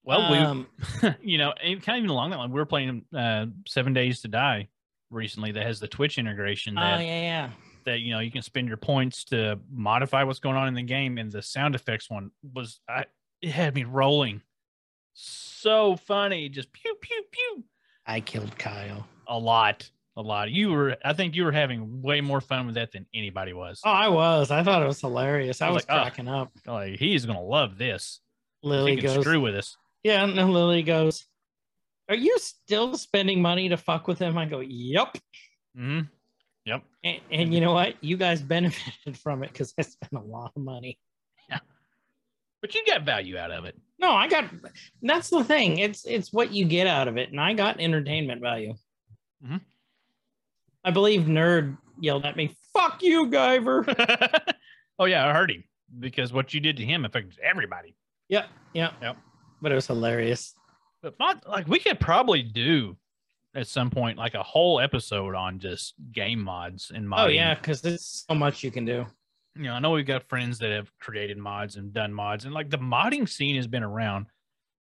Speaker 3: Well, we
Speaker 2: um, <laughs>
Speaker 3: you know, and kind of even along that line, we were playing uh, Seven Days to Die recently that has the Twitch integration
Speaker 2: oh
Speaker 3: that
Speaker 2: yeah, yeah.
Speaker 3: that you know you can spend your points to modify what's going on in the game, and the sound effects one was I it had me rolling, so funny, just pew pew pew,
Speaker 2: I killed Kyle.
Speaker 3: a lot, a lot. You were, I think you were having way more fun with that than anybody was.
Speaker 2: Oh, I was. I thought it was hilarious. I
Speaker 3: I was
Speaker 2: was
Speaker 3: like, "Oh."
Speaker 2: cracking up.
Speaker 3: Like he's gonna love this.
Speaker 2: Lily
Speaker 3: he can
Speaker 2: goes,
Speaker 3: screw with us.
Speaker 2: yeah, and then Lily goes, are you still spending money to fuck with him? I go, Yep.
Speaker 3: hmm
Speaker 2: And, and you know what? You guys benefited from it because I spent a lot of money.
Speaker 3: But you got value out of it.
Speaker 2: No, I got that's the thing. It's it's what you get out of it. And I got entertainment value.
Speaker 3: Mhm.
Speaker 2: I believe nerd yelled at me, fuck you, Guyver. <laughs>
Speaker 3: oh yeah, I heard him because what you did to him affects everybody.
Speaker 2: yep, yep.
Speaker 3: Yep.
Speaker 2: But it was hilarious.
Speaker 3: But like we could probably do at some point like a whole episode on just game mods and modding.
Speaker 2: Oh yeah, because there's so much you can do.
Speaker 3: You know, I know we've got friends that have created mods and done mods, and like the modding scene has been around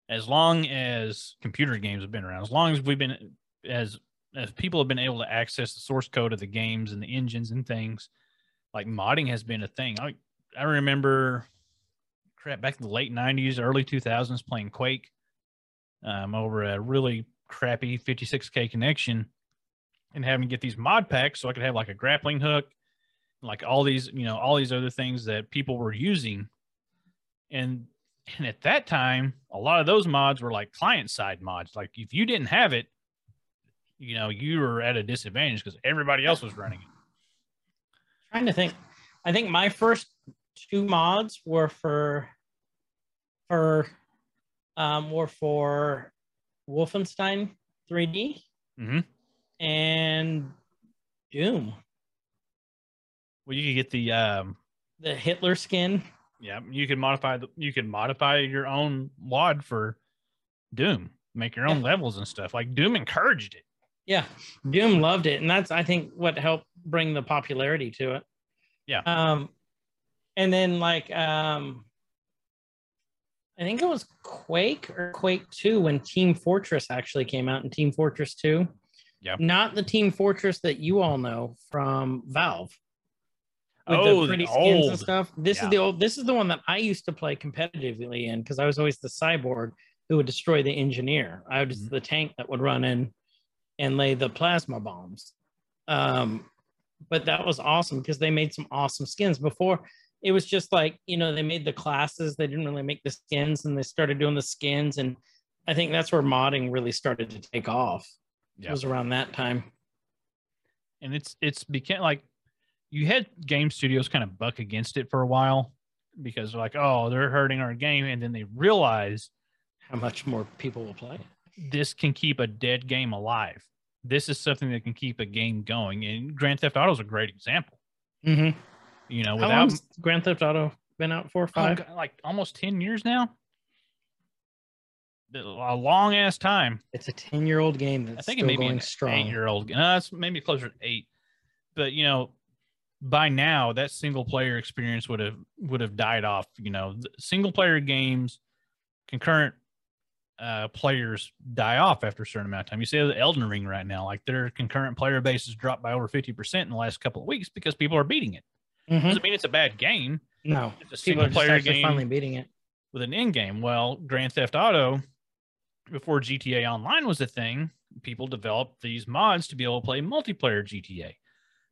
Speaker 3: as long as computer games have been around, as long as we've been as as people have been able to access the source code of the games and the engines and things. Like modding has been a thing. I I remember crap back in the late '90s, early 2000s, playing Quake um, over a really crappy 56k connection, and having to get these mod packs so I could have like a grappling hook like all these you know all these other things that people were using and and at that time a lot of those mods were like client side mods like if you didn't have it you know you were at a disadvantage because everybody else was running it
Speaker 2: trying to think. I think my first two mods were for for um were for Wolfenstein 3D
Speaker 3: Mhm.
Speaker 2: and Doom.
Speaker 3: Well you could get the um
Speaker 2: The Hitler skin.
Speaker 3: yeah you could modify the you could modify your own wad for doom make your own
Speaker 2: Yeah.
Speaker 3: levels and stuff like doom encouraged it
Speaker 2: Yeah, Doom loved it, and that's I think what helped bring the popularity to it.
Speaker 3: Yeah.
Speaker 2: Um, and then like um, I think it was Quake or Quake Two when Team Fortress actually came out in Team Fortress Two.
Speaker 3: Yeah.
Speaker 2: Not the Team Fortress that you all know from Valve. With
Speaker 3: Oh,
Speaker 2: the
Speaker 3: the
Speaker 2: pretty skins
Speaker 3: old-
Speaker 2: and stuff. This
Speaker 3: yeah.
Speaker 2: is the old. This is the one that I used to play competitively in because I was always the cyborg who would destroy the engineer. I was
Speaker 3: Mhm.
Speaker 2: the tank that would run in and lay the plasma bombs. Um, but that was awesome because they made some awesome skins before. It was just like you know they made the classes. They didn't really make the skins, and they started doing the skins. And I think that's where modding really started to take off. It
Speaker 3: Yeah.
Speaker 2: was around that time.
Speaker 3: and it's it's became like you had game studios kind of buck against it for a while because they're like oh they're hurting our game and then they realize
Speaker 2: How much more people will play?
Speaker 3: this can keep a dead game alive this is something that can keep a game going and grand theft auto is a great example
Speaker 2: Mm-hmm.
Speaker 3: you know
Speaker 2: How
Speaker 3: without
Speaker 2: long's Grand Theft Auto been out for?
Speaker 3: oh,
Speaker 2: Five.
Speaker 3: God, like almost 10 years now a long ass time
Speaker 2: It's a ten-year-old game that's
Speaker 3: I think it may be
Speaker 2: going
Speaker 3: an
Speaker 2: strong.
Speaker 3: eight-year-old. No, it's maybe closer to eight. But you know, by now that single-player experience would have would have died off. You know, single-player games, concurrent uh, players die off after a certain amount of time. You see the Elden Ring right now, like their concurrent player base has dropped by over fifty percent in the last couple of weeks because people are beating it.
Speaker 2: Mhm.
Speaker 3: Doesn't mean it's a bad game.
Speaker 2: No,
Speaker 3: It's a single-player
Speaker 2: actually
Speaker 3: game
Speaker 2: finally beating it.
Speaker 3: with an end game. Well, Grand Theft Auto, before GTA Online was a thing, people developed these mods to be able to play multiplayer GTA.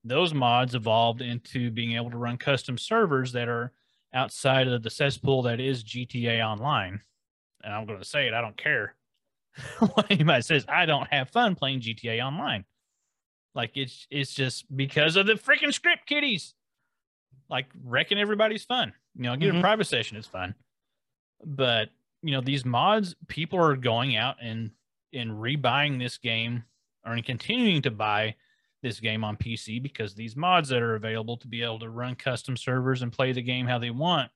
Speaker 3: Those mods evolved into being able to run custom servers that are outside of the cesspool that is GTA Online. And I'm going to say it, I don't care <laughs> what anybody says. I don't have fun playing GTA Online. Like it's it's just because of the freaking script kiddies. Like wrecking everybody's fun. You know, get a
Speaker 2: Mhm.
Speaker 3: private session, it's fun but you know these mods people are going out and and rebuying this game or and continuing to buy this game on pc because these mods that are available to be able to run custom servers and play the game how they want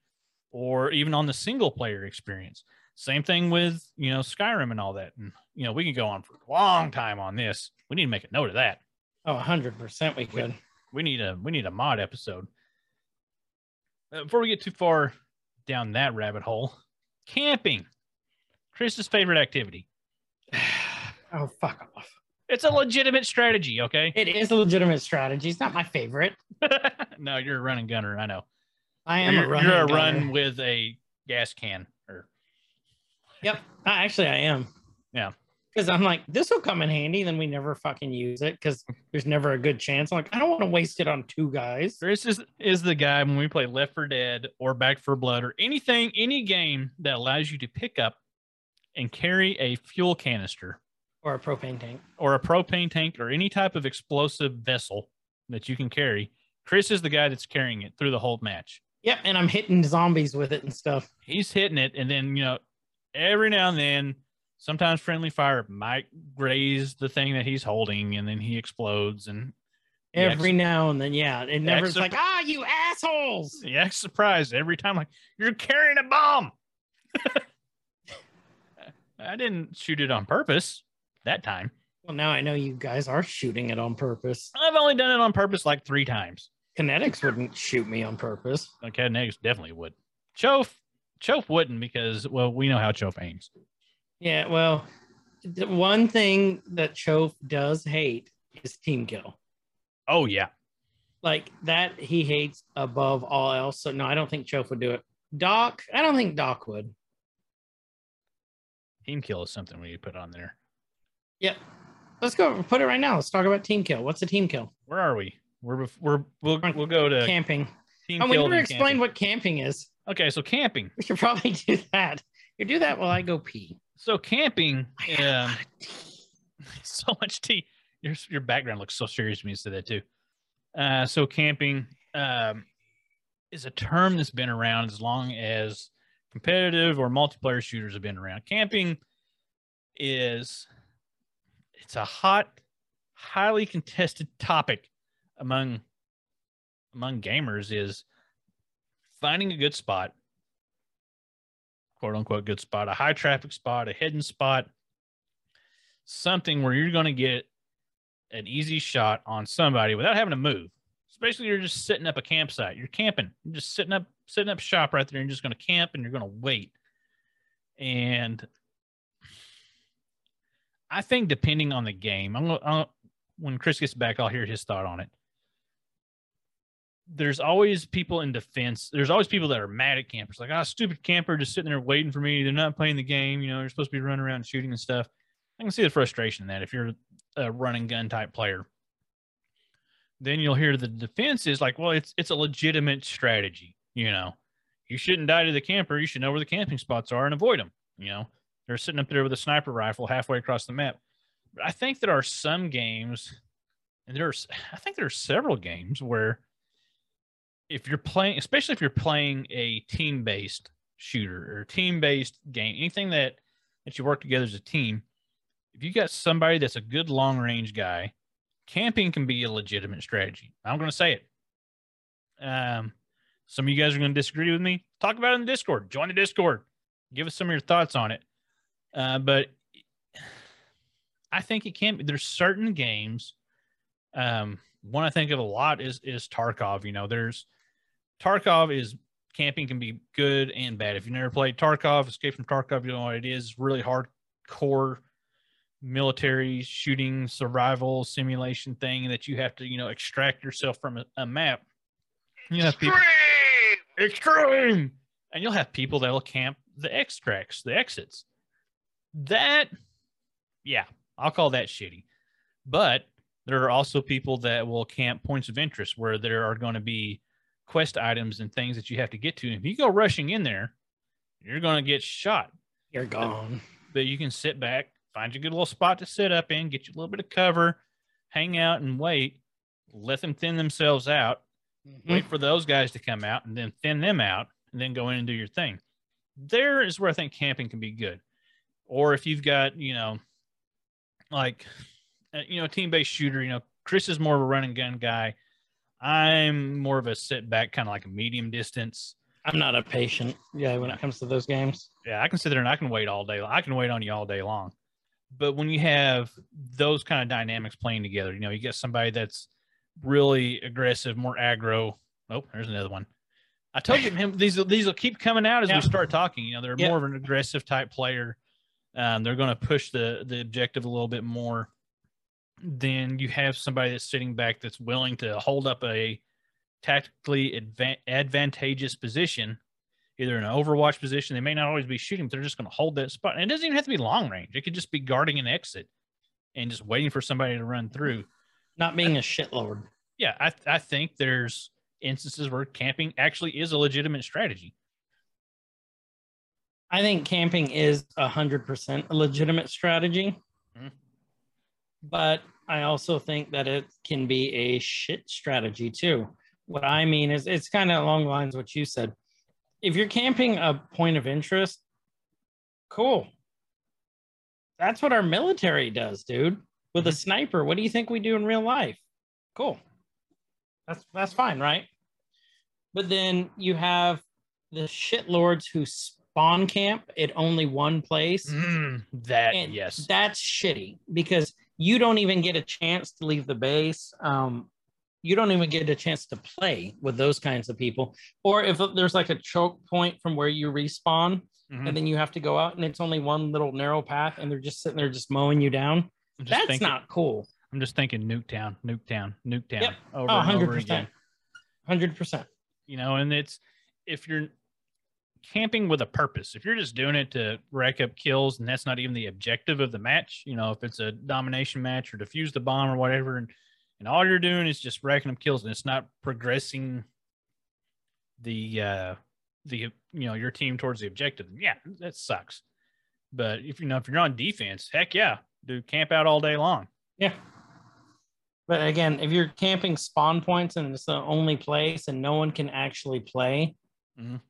Speaker 3: or even on the single player experience same thing with you know skyrim and all that and you know we can go on for a long time on this we need to make a note of that
Speaker 2: Oh, 100% we could.
Speaker 3: we need a we need a mod episode. Uh, before we get too far down that rabbit hole, camping, Chris's favorite activity. <sighs>
Speaker 2: oh, fuck off.
Speaker 3: It's a legitimate strategy, okay?
Speaker 2: It is a legitimate strategy. It's not my favorite. <laughs>
Speaker 3: no, you're a running gunner. I know.
Speaker 2: I am
Speaker 3: you're,
Speaker 2: a runner.
Speaker 3: you're a run with a gas can. Or
Speaker 2: Yep. Uh, Actually, I am.
Speaker 3: Yeah.
Speaker 2: Because I'm like, this will come in handy. Then we never fucking use it because there's never a good chance. I'm like, I don't want to waste it on two guys.
Speaker 3: Chris is, is the guy when we play Left 4 Dead or Back 4 Blood or anything, any game that allows you to pick up and carry a fuel canister
Speaker 2: Or a propane tank.
Speaker 3: or a propane tank or any type of explosive vessel that you can carry. Chris is the guy that's carrying it through the whole match.
Speaker 2: Yep, and I'm hitting zombies with it and stuff.
Speaker 3: He's hitting it, and then you know, every now and then, sometimes friendly fire might graze the thing that he's holding, and then he explodes. And
Speaker 2: Every now and then, yeah. It never is like, ah, you assholes.
Speaker 3: yeah, surprised every time, like you're carrying a bomb. <laughs> I didn't shoot it on purpose that time.
Speaker 2: Well, now I know you guys are shooting it on purpose.
Speaker 3: I've only done it on purpose like three times.
Speaker 2: Kinetics wouldn't shoot me on purpose.
Speaker 3: Okay, Negs definitely would. Chofe, Chofe wouldn't because well, we know how Chofe aims.
Speaker 2: Yeah, well, the one thing that Chofe does hate is team kill.
Speaker 3: Oh yeah,
Speaker 2: Like that he hates above all else. So no, I don't think Chofe would do it. Doc, I don't think Doc would.
Speaker 3: team kill is something we put on there.
Speaker 2: Yep. Let's go put it right now. Let's talk about team kill. What's a team kill?
Speaker 3: Where are we? We're we're we'll we'll go to
Speaker 2: Camping.
Speaker 3: team
Speaker 2: Oh, we never explained
Speaker 3: camping.
Speaker 2: what camping is.
Speaker 3: Okay, so camping.
Speaker 2: We should probably <laughs> do that. You do that while I go pee.
Speaker 3: So camping. Um,
Speaker 2: lot of <laughs> tea.
Speaker 3: so much tea. Your your background looks so serious when you said that too. Uh, so camping um, is a term that's been around as long as competitive or multiplayer shooters have been around. Camping is it's a hot, highly contested topic among among gamers. Is finding a good spot, quote unquote good spot, a high traffic spot, a hidden spot, something where you're going to get an easy shot on somebody without having to move. Basically, you're just sitting up a campsite. You're camping. You're just sitting up, sitting up shop right there. And you're just going to camp and you're going to wait. And I think depending on the game, I'm, gonna- I'll, when Chris gets back, I'll hear his thought on it. There's always people in defense. There's always people that are mad at campers, like, ah, stupid camper just sitting there waiting for me. They're not playing the game. You know, they're supposed to be running around shooting and stuff. I can see the frustration in that if you're a running gun type player. Then you'll hear the defense is like, well, it's it's a legitimate strategy. You know, you shouldn't die to the camper. You should know where the camping spots are and avoid them. You know, they're sitting up there with a sniper rifle halfway across the map. But I think there are some games, and there's I think there are several games where if you're playing, especially if you're playing a team based shooter or team based game, anything that that you work together as a team, if you got somebody that's a good long range guy, camping can be a legitimate strategy. I'm going to say it. Um, some of you guys are going to disagree with me. Talk about it in Discord. Join the Discord. Give us some of your thoughts on it. Uh, but I think it can be. There's certain games. Um, one I think of a lot is is Tarkov. You know, there's Tarkov is camping can be good and bad. If you've never played Tarkov, Escape from Tarkov, you know what it is. Really hardcore military shooting survival simulation thing that you have to you know extract yourself from a, a map. You have people extreme, and you'll have people that will camp the extracts, the exits. That, yeah, I'll call that shitty. But there are also people that will camp points of interest where there are going to be quest items and things that you have to get to. If you go rushing in there, you're going to get shot.
Speaker 2: You're gone.
Speaker 3: But you can sit back, find a good little spot to sit up in, get you a little bit of cover, hang out and wait, let them thin themselves out,
Speaker 2: Mhm.
Speaker 3: wait for those guys to come out and then thin them out and then go in and do your thing. There is where I think camping can be good. Or if you've got, you know, like, uh, you know, team based shooter, you know, Chris is more of a run and gun guy. I'm more of a sit back, kind of like a medium distance.
Speaker 2: I'm not a patient. Yeah, when it comes to those games.
Speaker 3: Yeah, I can sit there and I can wait all day. I can wait on you all day long. But when you have those kind of dynamics playing together, you know, you get somebody that's really aggressive, more aggro. Oh, there's another one. I told you, man, these these will keep coming out as
Speaker 2: Yeah.
Speaker 3: we start talking. You know, they're
Speaker 2: Yeah.
Speaker 3: more of an aggressive type player. Um, they're going to push the the objective a little bit more. Then you have somebody that's sitting back that's willing to hold up a tactically advan- advantageous position, either an overwatch position. They may not always be shooting, but they're just going to hold that spot. And it doesn't even have to be long range. It could just be guarding an exit and just waiting for somebody to run through.
Speaker 2: Not being a shitlord.
Speaker 3: Yeah, I, I think there's instances where camping actually is a legitimate strategy.
Speaker 2: I think camping is a hundred percent a legitimate strategy.
Speaker 3: Mhm.
Speaker 2: but I also think that it can be a shit strategy too. What I mean is, it's kind of along the lines of what you said. If you're camping a point of interest, cool. That's what our military does, dude. With a sniper, what do you think we do in real life? Cool. That's that's fine, right? But then you have the shitlords who spawn camp at only one place.
Speaker 3: Mm, that
Speaker 2: And
Speaker 3: yes.
Speaker 2: That's shitty because you don't even get a chance to leave the base. Um, you don't even get a chance to play with those kinds of people. Or if there's like a choke point from where you respawn
Speaker 3: Mhm.
Speaker 2: and then you have to go out and it's only one little narrow path and they're just sitting there just mowing you down. That's
Speaker 3: thinking,
Speaker 2: not cool.
Speaker 3: I'm just thinking Nuketown, Nuketown, Nuketown
Speaker 2: Yep.
Speaker 3: over
Speaker 2: Oh,
Speaker 3: and over
Speaker 2: 100%.
Speaker 3: again.
Speaker 2: 100%.
Speaker 3: You know, and it's if you're camping with a purpose, if you're just doing it to rack up kills and that's not even the objective of the match, you know, if it's a domination match or defuse the bomb or whatever, and and all you're doing is just racking up kills and it's not progressing the uh the you know your team towards the objective, yeah, that sucks. But if you know if you're on defense, heck yeah, do camp out all day long.
Speaker 2: Yeah. But again, if you're camping spawn points and it's the only place and no one can actually play,
Speaker 3: Mhm.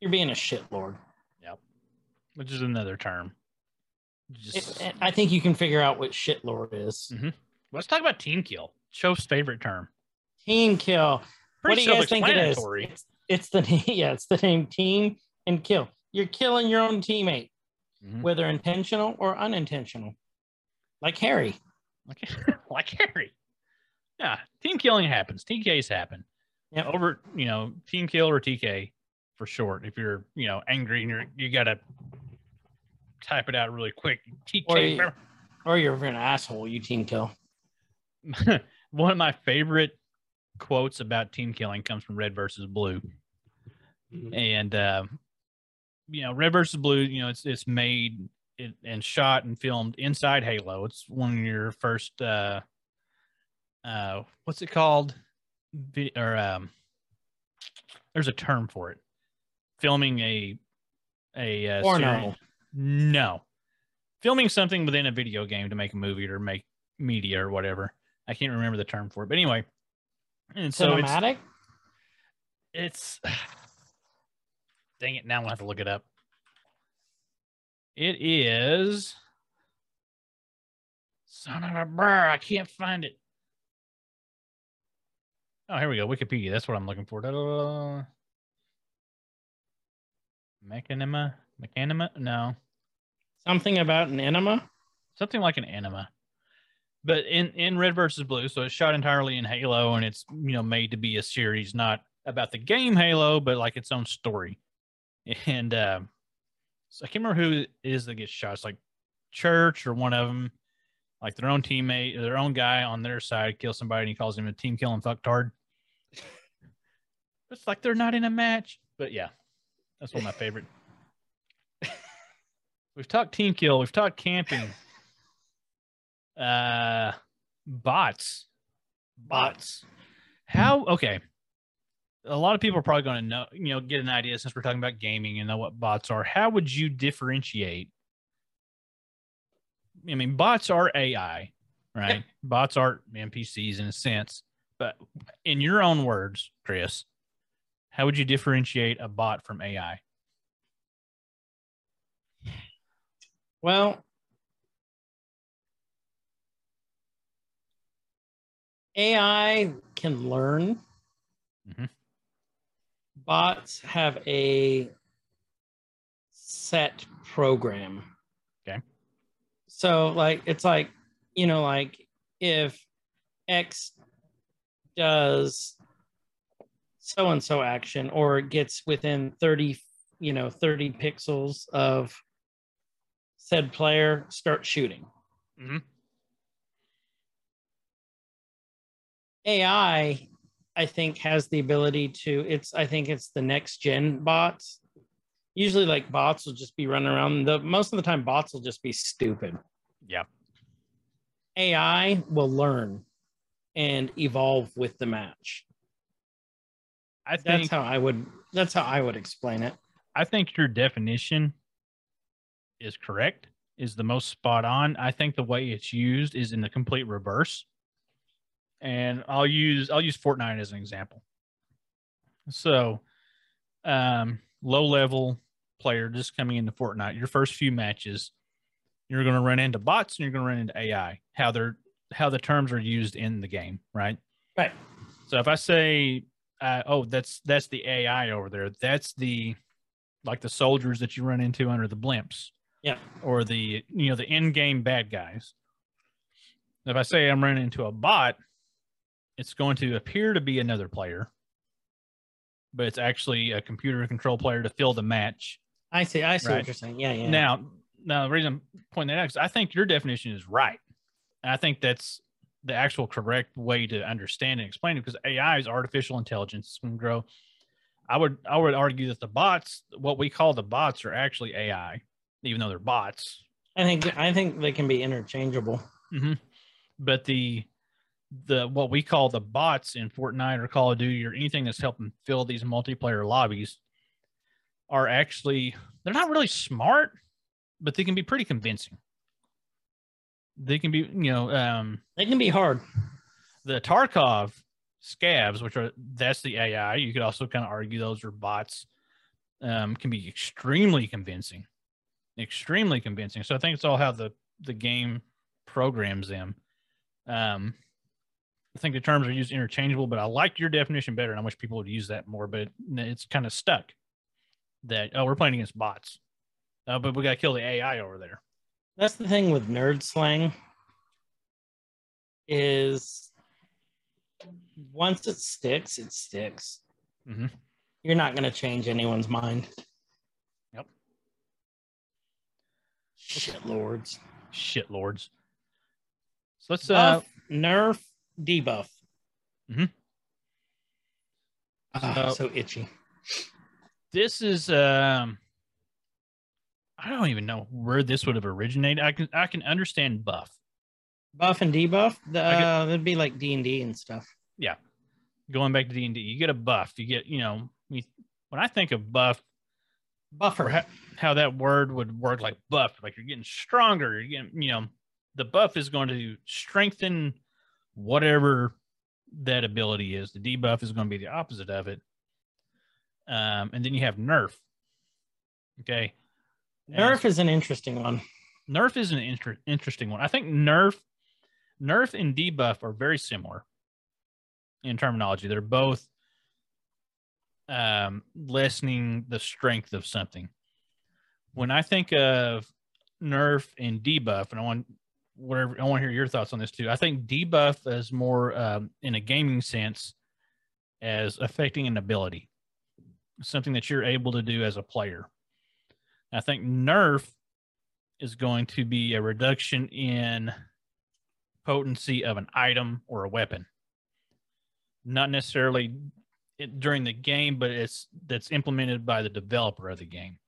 Speaker 2: You're being a shitlord. Yep.
Speaker 3: Which is another term. Just
Speaker 2: It- I think you can figure out what shitlord is.
Speaker 3: let's talk about team kill. Show's favorite term.
Speaker 2: Team kill. what do you guys think it is? It's, it's the <laughs> yeah, it's the name team and kill. You're killing your own teammate,
Speaker 3: Mhm.
Speaker 2: whether intentional or unintentional. Like Harry.
Speaker 3: Like, <laughs> like Harry. Yeah, team killing happens. TKs happen.
Speaker 2: Yep.
Speaker 3: Over, you know, team kill or TK for short. If you're, you know, angry and you're you gotta type it out really quick.
Speaker 2: Or you, or you're an asshole, you team kill. <laughs>
Speaker 3: One of my favorite quotes about team killing comes from Red versus Blue. and uh, you know red versus blue you know it's it's made it, and shot and filmed inside halo it's one of your first uh uh what's it called or um there's a term for it filming a a uh,
Speaker 2: Porno.
Speaker 3: no. filming something within a video game to make a movie or make media or whatever. I can't remember the term for it but anyway. And so it's
Speaker 2: Cinematic?
Speaker 3: it's <sighs> dang it now i'm gonna have to look it up. It is son of a brr i can't find it. Oh here we go wikipedia that's what i'm looking for. Da-da-da. Mechanima machinima no.
Speaker 2: Something about an enema?
Speaker 3: something like an anima but in in red versus blue so it's shot entirely in halo and it's you know made to be a series not about the game halo but like its own story. And um so i can't remember who it is that gets shot. It's like church or one of them like their own teammate their own guy on their side kills somebody and he calls him a team killing fucktard. <laughs> It's like they're not in a match but yeah that's one of my favorite. <laughs> We've talked team kill. We've talked camping. Uh bots. Bots. How okay. A lot of people are probably going to know you know get an idea since we're talking about gaming and know what bots are. How would you differentiate? I mean bots are ai right?
Speaker 2: Yep.
Speaker 3: bots are npcs in a sense. But in your own words chris how would you differentiate a bot from ai
Speaker 2: Well, AI can learn.
Speaker 3: Mhm.
Speaker 2: Bots have a set program.
Speaker 3: Okay.
Speaker 2: So, like, it's like, you know, like if X does so and so action or gets within 30, you know, 30 pixels of said player, start shooting.
Speaker 3: Mhm.
Speaker 2: AI, I think, has the ability to. It's. I think it's the next gen bots. Usually, like bots will just be running around. The most of the time, bots will just be stupid.
Speaker 3: yeah
Speaker 2: AI will learn and evolve with the match.
Speaker 3: I
Speaker 2: That's how I would. That's how I would explain it.
Speaker 3: I think your definition is correct. is the most spot on. I think the way it's used is in the complete reverse. And I'll use I'll use Fortnite as an example. So, um, low level player just coming into Fortnite, your first few matches, you're going to run into bots and you're going to run into AI. How they're how the terms are used in the game, right?
Speaker 2: Right.
Speaker 3: So if I say, uh, "Oh, that's that's the AI over there," that's the like the soldiers that you run into under the blimps,
Speaker 2: Yeah.
Speaker 3: or the you know the in-game bad guys. If I say I'm running into a bot, it's going to appear to be another player, but it's actually a computer control player to fill the match.
Speaker 2: I see. I see
Speaker 3: Right.
Speaker 2: what you're saying. Yeah, yeah.
Speaker 3: Now, now the reason I'm pointing that out is I think your definition is right. And I think that's the actual correct way to understand and explain it because AI is artificial intelligence. It's going to grow. I would I would argue that the bots, what we call the bots, are actually AI, even though they're bots.
Speaker 2: I think I think they can be interchangeable. Mm-hmm.
Speaker 3: But the the what we call the bots in Fortnite or Call of Duty or anything that's helping fill these multiplayer lobbies are actually they're not really smart, but they can be pretty convincing. They can be, you know, um,
Speaker 2: They can be hard.
Speaker 3: the Tarkov scavs, which are that's the AI. You could also kind of argue those are bots. Um, can be extremely convincing, extremely convincing. So I think it's all how the the game programs them. Um, I think the terms are used interchangeable, but I like your definition better, and I wish people would use that more. But it's kind of stuck. That oh, we're playing against bots, uh, but we got to kill the AI over there.
Speaker 2: That's the thing with nerd slang. Is once it sticks, it sticks.
Speaker 3: Mhm.
Speaker 2: You're not going to change anyone's mind.
Speaker 3: Yep.
Speaker 2: Shit lords.
Speaker 3: Shit lords. So let's uh,
Speaker 2: nerf, debuff.
Speaker 3: Mm-hmm.
Speaker 2: Ah,
Speaker 3: So-
Speaker 2: so itchy.
Speaker 3: this is um I don't even know where this would have originated. I can I can understand buff.
Speaker 2: Buff and debuff. The, uh, that'd be like D and D and stuff.
Speaker 3: Yeah, going back to D and D, you get a buff. You get you know when I think of buff,
Speaker 2: Buffer.
Speaker 3: how, how that word would work, like buff, like you're getting stronger. You're getting you know the buff is going to strengthen whatever that ability is. The debuff is going to be the opposite of it. Um, and then you have nerf. Okay.
Speaker 2: Nerf is an interesting one.
Speaker 3: Nerf is an inter- interesting one. I think Nerf, Nerf and debuff are very similar in terminology. They're both um, lessening the strength of something. When I think of Nerf and debuff, and I want whatever I want to hear your thoughts on this too. I think debuff is more um, in a gaming sense as affecting an ability, something that you're able to do as a player. I think Nerf is going to be a reduction in potency of an item or a weapon. Not necessarily it, during the game, but it's that's implemented by the developer of the game.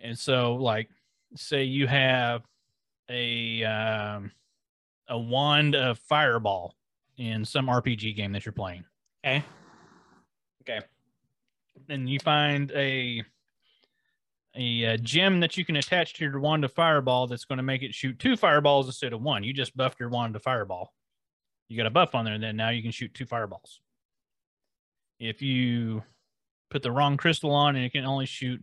Speaker 3: And so, like, say you have a um, a wand of fireball in some RPG game that you're playing.
Speaker 2: Okay.
Speaker 3: Okay. And you find a a, uh gem that you can attach to your wand of fireball that's going to make it shoot two fireballs instead of one. You just buffed your wand to fireball. You got a buff on there, and then now you can shoot two fireballs. If you put the wrong crystal on and it can only shoot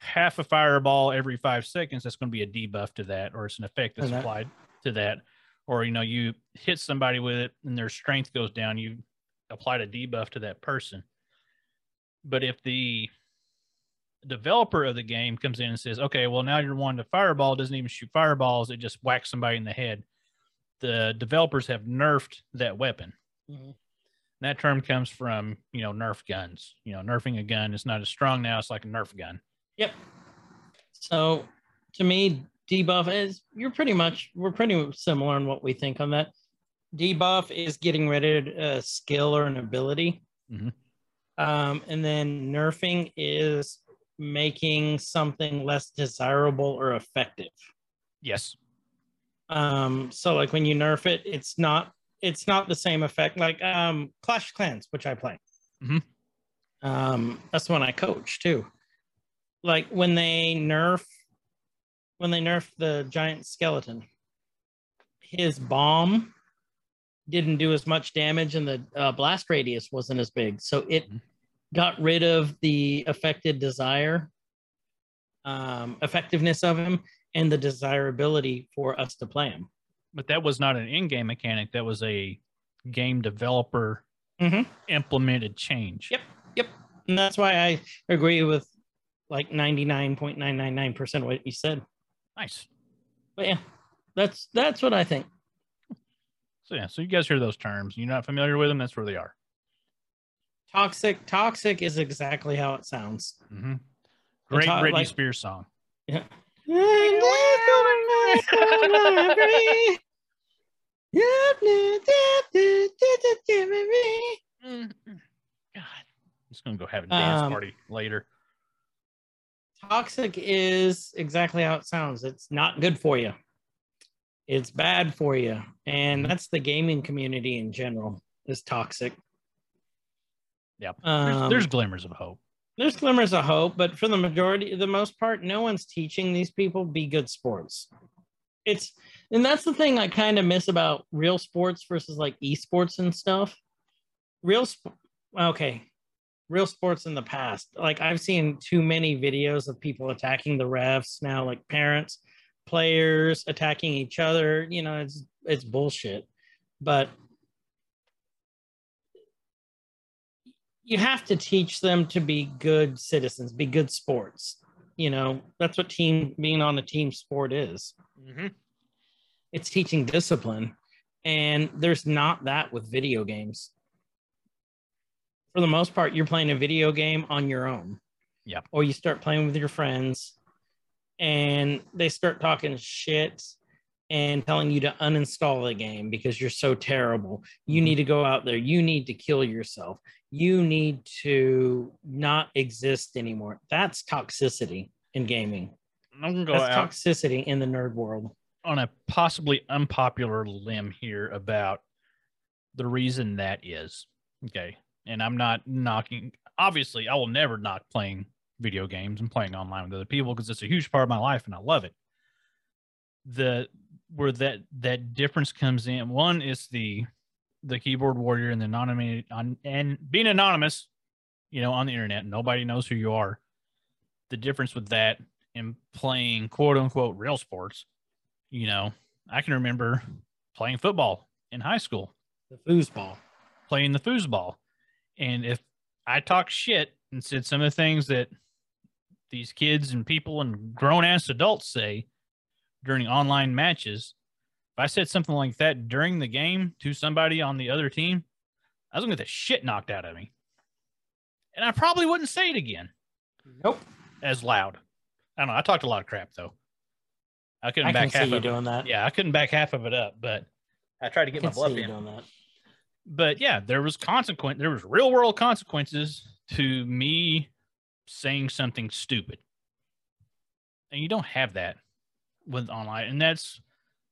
Speaker 3: half a fireball every five seconds, that's going to be a debuff to that, or it's an effect that's applied to that. Or you know, you hit somebody with it and their strength goes down, you applied a debuff to that person. But if the developer of the game comes in and says, okay, well, now you're one to fireball doesn't even shoot fireballs, it just whacks somebody in the head. The developers have nerfed that weapon.
Speaker 2: Mhm.
Speaker 3: That term comes from, you know, Nerf guns. You know, nerfing a gun is not as strong now, it's like a Nerf gun.
Speaker 2: Yep. So to me, debuff is you're pretty much we're pretty similar in what we think on that. Debuff is getting rid of a skill or an ability.
Speaker 3: Mhm.
Speaker 2: Um, and then nerfing is making something less desirable or effective.
Speaker 3: Yes.
Speaker 2: Um, so like when you nerf it, it's not it's not the same effect. Like um Clash Clans, which I play.
Speaker 3: Mhm.
Speaker 2: Um, that's the one I coach too. Like when they nerf when they nerfed the giant skeleton. His bomb didn't do as much damage, and the uh, blast radius wasn't as big, so it
Speaker 3: Mhm.
Speaker 2: Got rid of the affected desire, um, effectiveness of him, and the desirability for us to play him.
Speaker 3: But that was not an in-game mechanic. That was a game developer
Speaker 2: Mhm.
Speaker 3: implemented change.
Speaker 2: Yep. Yep. And that's why I agree with like 99.999% of what you said.
Speaker 3: Nice.
Speaker 2: But yeah, that's that's what I think.
Speaker 3: So yeah, so you guys hear those terms. You're not familiar with them. That's where they are.
Speaker 2: Toxic, toxic is exactly how it sounds.
Speaker 3: Mm-hmm. Great
Speaker 2: to-
Speaker 3: Britney
Speaker 2: like-
Speaker 3: Spears song.
Speaker 2: Yeah.
Speaker 3: God, I'm just gonna go have a dance
Speaker 2: Um,
Speaker 3: party later.
Speaker 2: Toxic is exactly how it sounds. It's not good for you. It's bad for you. And
Speaker 3: Mhm.
Speaker 2: that's the gaming community in general is toxic.
Speaker 3: There's,
Speaker 2: Um,
Speaker 3: there's glimmers of hope.
Speaker 2: there's glimmers of hope, but for the majority, the most part, no one's teaching these people be good sports. It's and that's the thing I kind of miss about real sports versus like esports and stuff. Real, sp- okay, real sports in the past. Like I've seen too many videos of people attacking the refs now, like parents, players attacking each other. You know, it's it's bullshit. But you have to teach them to be good citizens, be good sports. You know, that's what team being on a team sport is.
Speaker 3: Mm-hmm.
Speaker 2: It's teaching discipline. And there's not that with video games. For the most part, you're playing a video game on your own.
Speaker 3: Yep.
Speaker 2: Or you start playing with your friends and they start talking shit and telling you to uninstall the game because you're so terrible. You mm-hmm. need to go out there. You need to kill yourself. You need to not exist anymore. That's toxicity in gaming.
Speaker 3: I'm gonna go
Speaker 2: That's
Speaker 3: out
Speaker 2: toxicity in the nerd world.
Speaker 3: on a possibly unpopular limb here about the reason that is. Okay. And I'm not knocking, obviously, I will never knock playing video games and playing online with other people because it's a huge part of my life and I love it. The where that that difference comes in one is the the keyboard warrior and the anonymous on and being anonymous, you know, on the internet, nobody knows who you are. The difference with that and playing quote unquote real sports you know, I can remember playing football in high school,
Speaker 2: The foosball.
Speaker 3: playing the foosball. And if I talk shit and said some of the things that these kids and people and grown ass adults say during online matches, if I said something like that during the game to somebody on the other team, I was gonna get the shit knocked out of me. And I probably wouldn't say it again
Speaker 2: Nope.
Speaker 3: as loud. I don't know. I talked a lot of crap though. I couldn't
Speaker 2: I can
Speaker 3: back half of it.
Speaker 2: that.
Speaker 3: Yeah, I couldn't back half of it up, but I tried to get my bluff in.
Speaker 2: doing that.
Speaker 3: But yeah, there was consequence. There was real world consequences to me saying something stupid, and you don't have that with online, and that's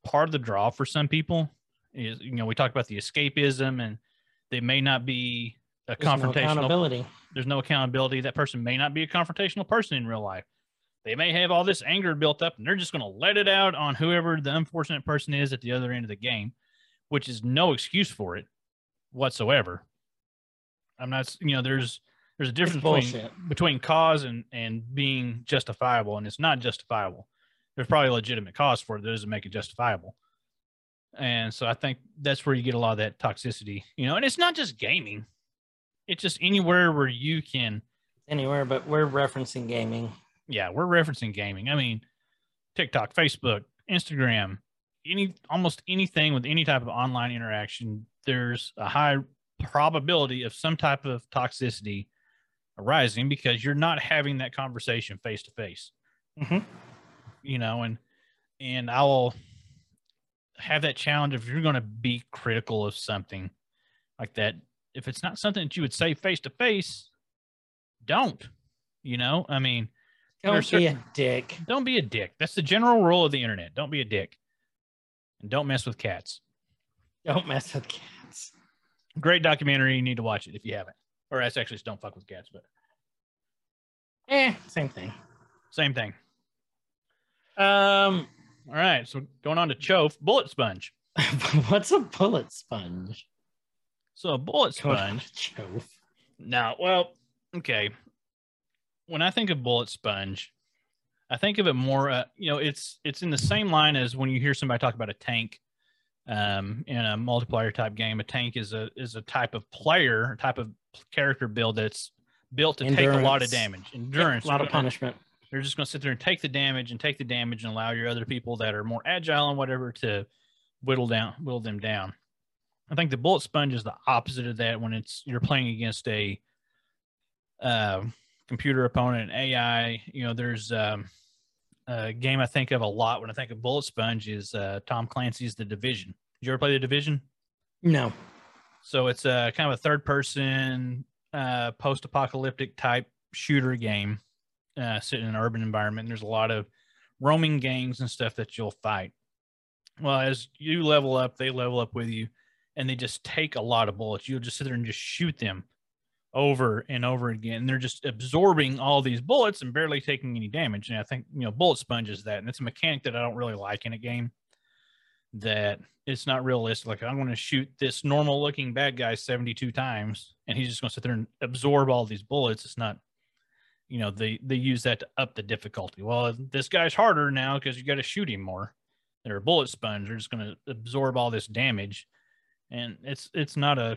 Speaker 3: part of the draw for some people. Is you know we talked about the escapism, and they may not be a
Speaker 2: There's no
Speaker 3: confrontational
Speaker 2: accountability.
Speaker 3: there's no accountability. That person may not be a confrontational person in real life. They may have all this anger built up and they're just going to let it out on whoever the unfortunate person is at the other end of the game, which is no excuse for it whatsoever. I'm not, you know, there's there's a difference between between cause and and being justifiable, and it's not justifiable. There's probably a legitimate cause for it that doesn't make it justifiable. And so I think that's where you get a lot of that toxicity, you know, and it's not just gaming. It's just anywhere where you can
Speaker 2: Anywhere, but we're referencing gaming.
Speaker 3: yeah, we're referencing gaming. I mean, TikTok, Facebook, Instagram, any almost anything with any type of online interaction, there's a high probability of some type of toxicity arising because you're not having that conversation face to face.
Speaker 2: Mm-hmm.
Speaker 3: You know, and and I will have that challenge if you're going to be critical of something like that. If it's not something that you would say face to face, don't. You know, I mean,
Speaker 2: Don't
Speaker 3: There's
Speaker 2: be a dick.
Speaker 3: don't be a dick. That's the general rule of the internet. Don't be a dick. And don't mess with cats.
Speaker 2: Don't mess with cats.
Speaker 3: Great documentary. You need to watch it if you haven't. Or that's actually just don't fuck with cats, but
Speaker 2: Eh, same thing.
Speaker 3: same thing.
Speaker 2: Um,
Speaker 3: All right, so going on to Chofe, bullet sponge. <laughs>
Speaker 2: what's a bullet sponge?
Speaker 3: So a bullet sponge.
Speaker 2: Chove.
Speaker 3: No, well, okay. When I think of bullet sponge, I think of it more. Uh, you know, it's it's in the same line as when you hear somebody talk about a tank. Um, in a multiplayer type game, a tank is a is a type of player, a type of character build that's built to take a lot of
Speaker 2: Endurance.
Speaker 3: damage.
Speaker 2: Yeah,
Speaker 3: Endurance,
Speaker 2: a lot of punishment.
Speaker 3: They're just going to sit there and take the damage and take the damage and allow your other people that are more agile and whatever to whittle down, whittle them down. I think the bullet sponge is the opposite of that when it's you're playing against a uh, computer opponent, AI. You know, there's um, a game I think of a lot when I think of bullet sponge is uh, Tom Clancy's The Division. Did you ever play The Division?
Speaker 2: No.
Speaker 3: So it's a kind of a third person uh, post apocalyptic type shooter game uh, set in an urban environment. There's a lot of roaming gangs and stuff that you'll fight. Well, as you level up, they level up with you and they just take a lot of bullets. You'll just sit there and just shoot them over and over again. And they're just absorbing all these bullets and barely taking any damage. And I think, you know, bullet sponge is that. And it's a mechanic that I don't really like in a game that it's not realistic. Like I'm going to shoot this normal looking bad guy 72 times and he's just going to sit there and absorb all these bullets. It's not, you know, they, they use that to up the difficulty. Well, this guy's harder now because you got to shoot him more. They're a bullet sponge. They're just going to absorb all this damage. And it's, it's not a,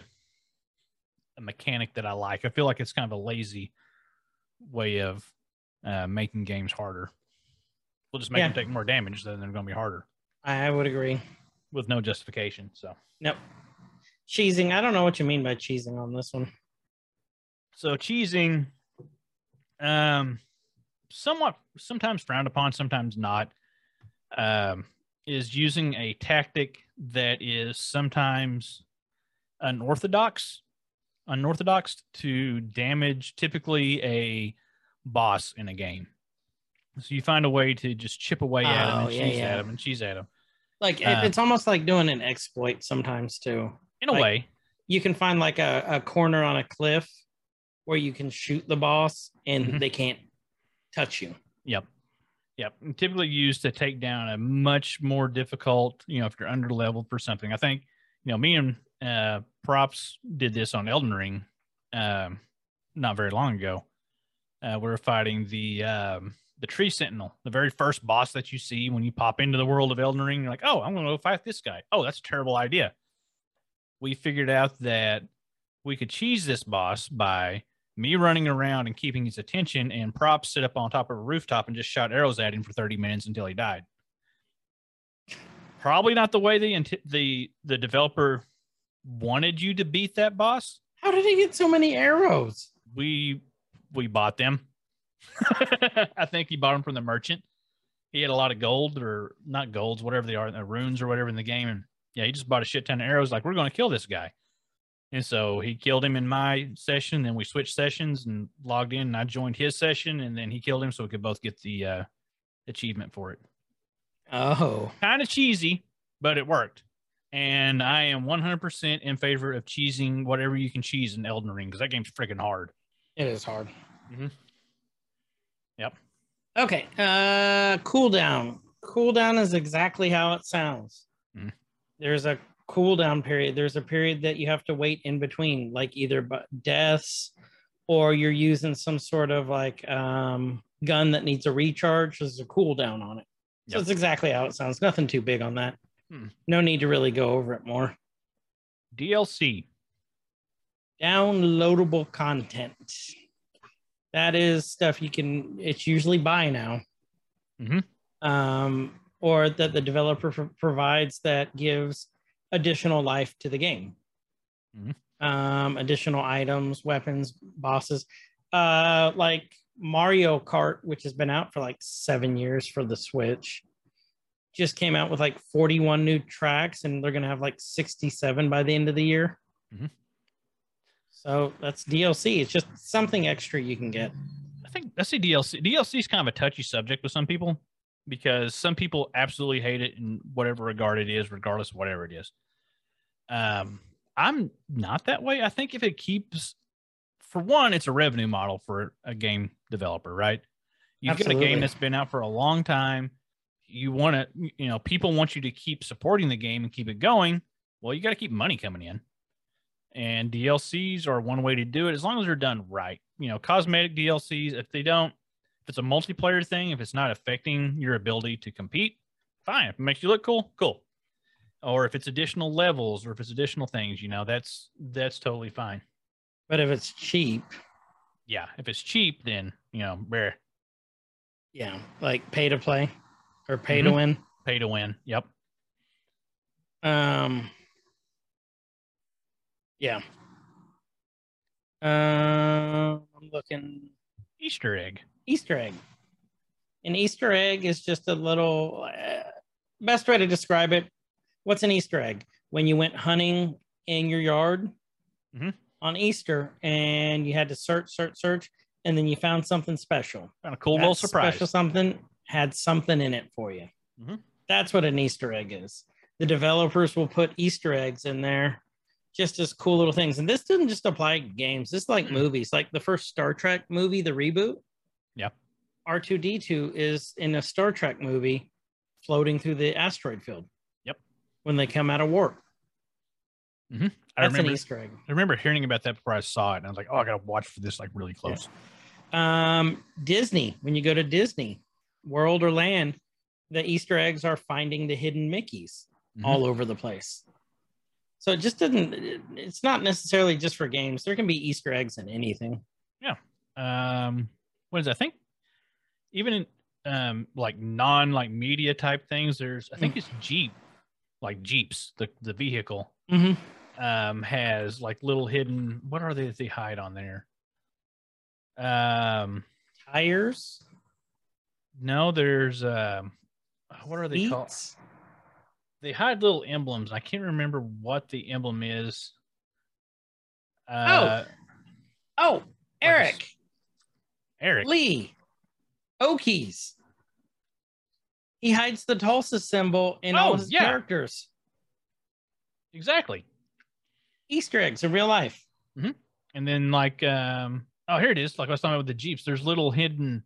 Speaker 3: a mechanic that I like. I feel like it's kind of a lazy way of uh, making games harder. We'll just make
Speaker 2: Yeah.
Speaker 3: them take more damage, then they're going to be harder
Speaker 2: I would agree.
Speaker 3: with no justification. So,
Speaker 2: Nope. Cheesing. I don't know what you mean by cheesing on this one.
Speaker 3: so cheesing, um, somewhat sometimes frowned upon, sometimes not, um, is using a tactic that is sometimes unorthodox, unorthodox to damage typically a boss in a game. So you find a way to just chip away at him
Speaker 2: Oh,
Speaker 3: and
Speaker 2: yeah,
Speaker 3: cheese
Speaker 2: yeah.
Speaker 3: at him and cheese at him.
Speaker 2: Like
Speaker 3: Uh,
Speaker 2: it's almost like doing an exploit sometimes too.
Speaker 3: In a
Speaker 2: Like-
Speaker 3: way,
Speaker 2: You can find like a, a corner on a cliff where you can shoot the boss and
Speaker 3: Mhm.
Speaker 2: they can't touch you.
Speaker 3: Yep. Yep. And typically used to take down a much more difficult, you know, if you're under leveled for something. I think, you know, me and uh props did this on Elden Ring um not very long ago. Uh we were fighting the um the tree sentinel, the very first boss that you see when you pop into the world of Elden Ring. You're like, oh, I'm gonna go fight this guy. Oh, that's a terrible idea. We figured out that we could cheese this boss by me running around and keeping his attention and props sit up on top of a rooftop and just shot arrows at him for 30 minutes until he died. Probably not the way the the the developer wanted you to beat that boss.
Speaker 2: How did he get so many arrows?
Speaker 3: we we bought them. <laughs> I think he bought them from the merchant. He had a lot of gold or not golds whatever they are the runes or whatever in the game. And yeah he just bought a shit ton of arrows like we're going to kill this guy and so he killed him in my session then we switched sessions and logged in and i joined his session and then he killed him so we could both get the uh achievement for it
Speaker 2: Oh,
Speaker 3: kind of cheesy, but it worked. And I am 100% in favor of cheesing whatever you can cheese in Elden Ring because that game's freaking hard.
Speaker 2: it is hard.
Speaker 3: Mm-hmm. Yep.
Speaker 2: Okay. Uh cooldown. Cooldown is exactly how it sounds.
Speaker 3: Mhm.
Speaker 2: There's a cooldown period. There's a period that you have to wait in between, like either deaths or you're using some sort of like um gun that needs a recharge. There's a cooldown on it. So
Speaker 3: Yep.
Speaker 2: it's exactly how it sounds. Nothing too big on that.
Speaker 3: Hmm.
Speaker 2: No need to really go over it more.
Speaker 3: DLC.
Speaker 2: Downloadable content. That is stuff you can. It's usually buy now.
Speaker 3: Mhm.
Speaker 2: Um, or that the developer pro- provides that gives additional life to the game.
Speaker 3: Mhm.
Speaker 2: Um, additional items, weapons, bosses. Uh, like Mario Kart, which has been out for like seven years for the Switch, just came out with like 41 new tracks, and they're gonna have like 67 by the end of the year.
Speaker 3: Mhm.
Speaker 2: So that's DLC. It's just something extra you can get.
Speaker 3: I think that's the DLC. DLC is kind of a touchy subject with some people because some people absolutely hate it in whatever regard it is, regardless of whatever it is. Um, I'm not that way. I think if it keeps, for one, it's a revenue model for a game developer, right? You've got a game that's been out for a long time. you want to, you know, people want you to keep supporting the game and keep it going. Well, you got to keep money coming in. And DLCs are one way to do it as long as they're done right. You know, cosmetic DLCs, if they don't, if it's a multiplayer thing, if it's not affecting your ability to compete, fine. If it makes you look cool, cool. Or if it's additional levels or if it's additional things, you know, that's that's totally fine.
Speaker 2: But if it's cheap,
Speaker 3: Yeah. If it's cheap, then you know, rare.
Speaker 2: yeah, like pay to play or pay to
Speaker 3: Mhm.
Speaker 2: win.
Speaker 3: pay to win. Yep.
Speaker 2: Um, yeah. Um, I'm looking
Speaker 3: Easter egg.
Speaker 2: Easter egg. An Easter egg is just a little uh, best way to describe it. What's an Easter egg? When you went hunting in your yard
Speaker 3: Mhm.
Speaker 2: on Easter and you had to search, search, search, and then you found something special.
Speaker 3: Kind of cool
Speaker 2: That
Speaker 3: little surprise.
Speaker 2: Special something had something in it for you.
Speaker 3: Mhm.
Speaker 2: That's what an Easter egg is. The developers will put Easter eggs in there just as cool little things. And this didn't just apply to games. This is like movies, like the first Star Trek movie, the reboot.
Speaker 3: Yep.
Speaker 2: R2D2 is in a Star Trek movie floating through the asteroid field.
Speaker 3: Yep.
Speaker 2: When they come out of warp.
Speaker 3: I
Speaker 2: That's
Speaker 3: remember,
Speaker 2: an Easter egg.
Speaker 3: I remember hearing about that before I saw it, and I was like, "Oh, I gotta watch for this like really close."
Speaker 2: Um, Disney, when you go to Disney World or Land, the Easter eggs are finding the hidden Mickeys
Speaker 3: Mhm.
Speaker 2: all over the place. So it just didn't, it's not necessarily just for games. There can be Easter eggs in anything. Yeah.
Speaker 3: Um, what is that? I think even in um like non like media type things, there's I think
Speaker 2: Mm.
Speaker 3: it's Jeep, like Jeeps, the the vehicle
Speaker 2: Mm-hmm.
Speaker 3: um has like little hidden. What are they that they hide on there? Um,
Speaker 2: Tires,
Speaker 3: no, there's um, what are they called? they hide little emblems. I can't remember what the emblem is. Uh,
Speaker 2: Oh, Eric,
Speaker 3: Eric.
Speaker 2: Lee, Okies. He hides the Tulsa symbol in all
Speaker 3: Oh,
Speaker 2: his
Speaker 3: yeah.
Speaker 2: characters.
Speaker 3: Exactly.
Speaker 2: Easter eggs in real life.
Speaker 3: And then like um oh here it is. Like I was talking about with the Jeeps, there's little hidden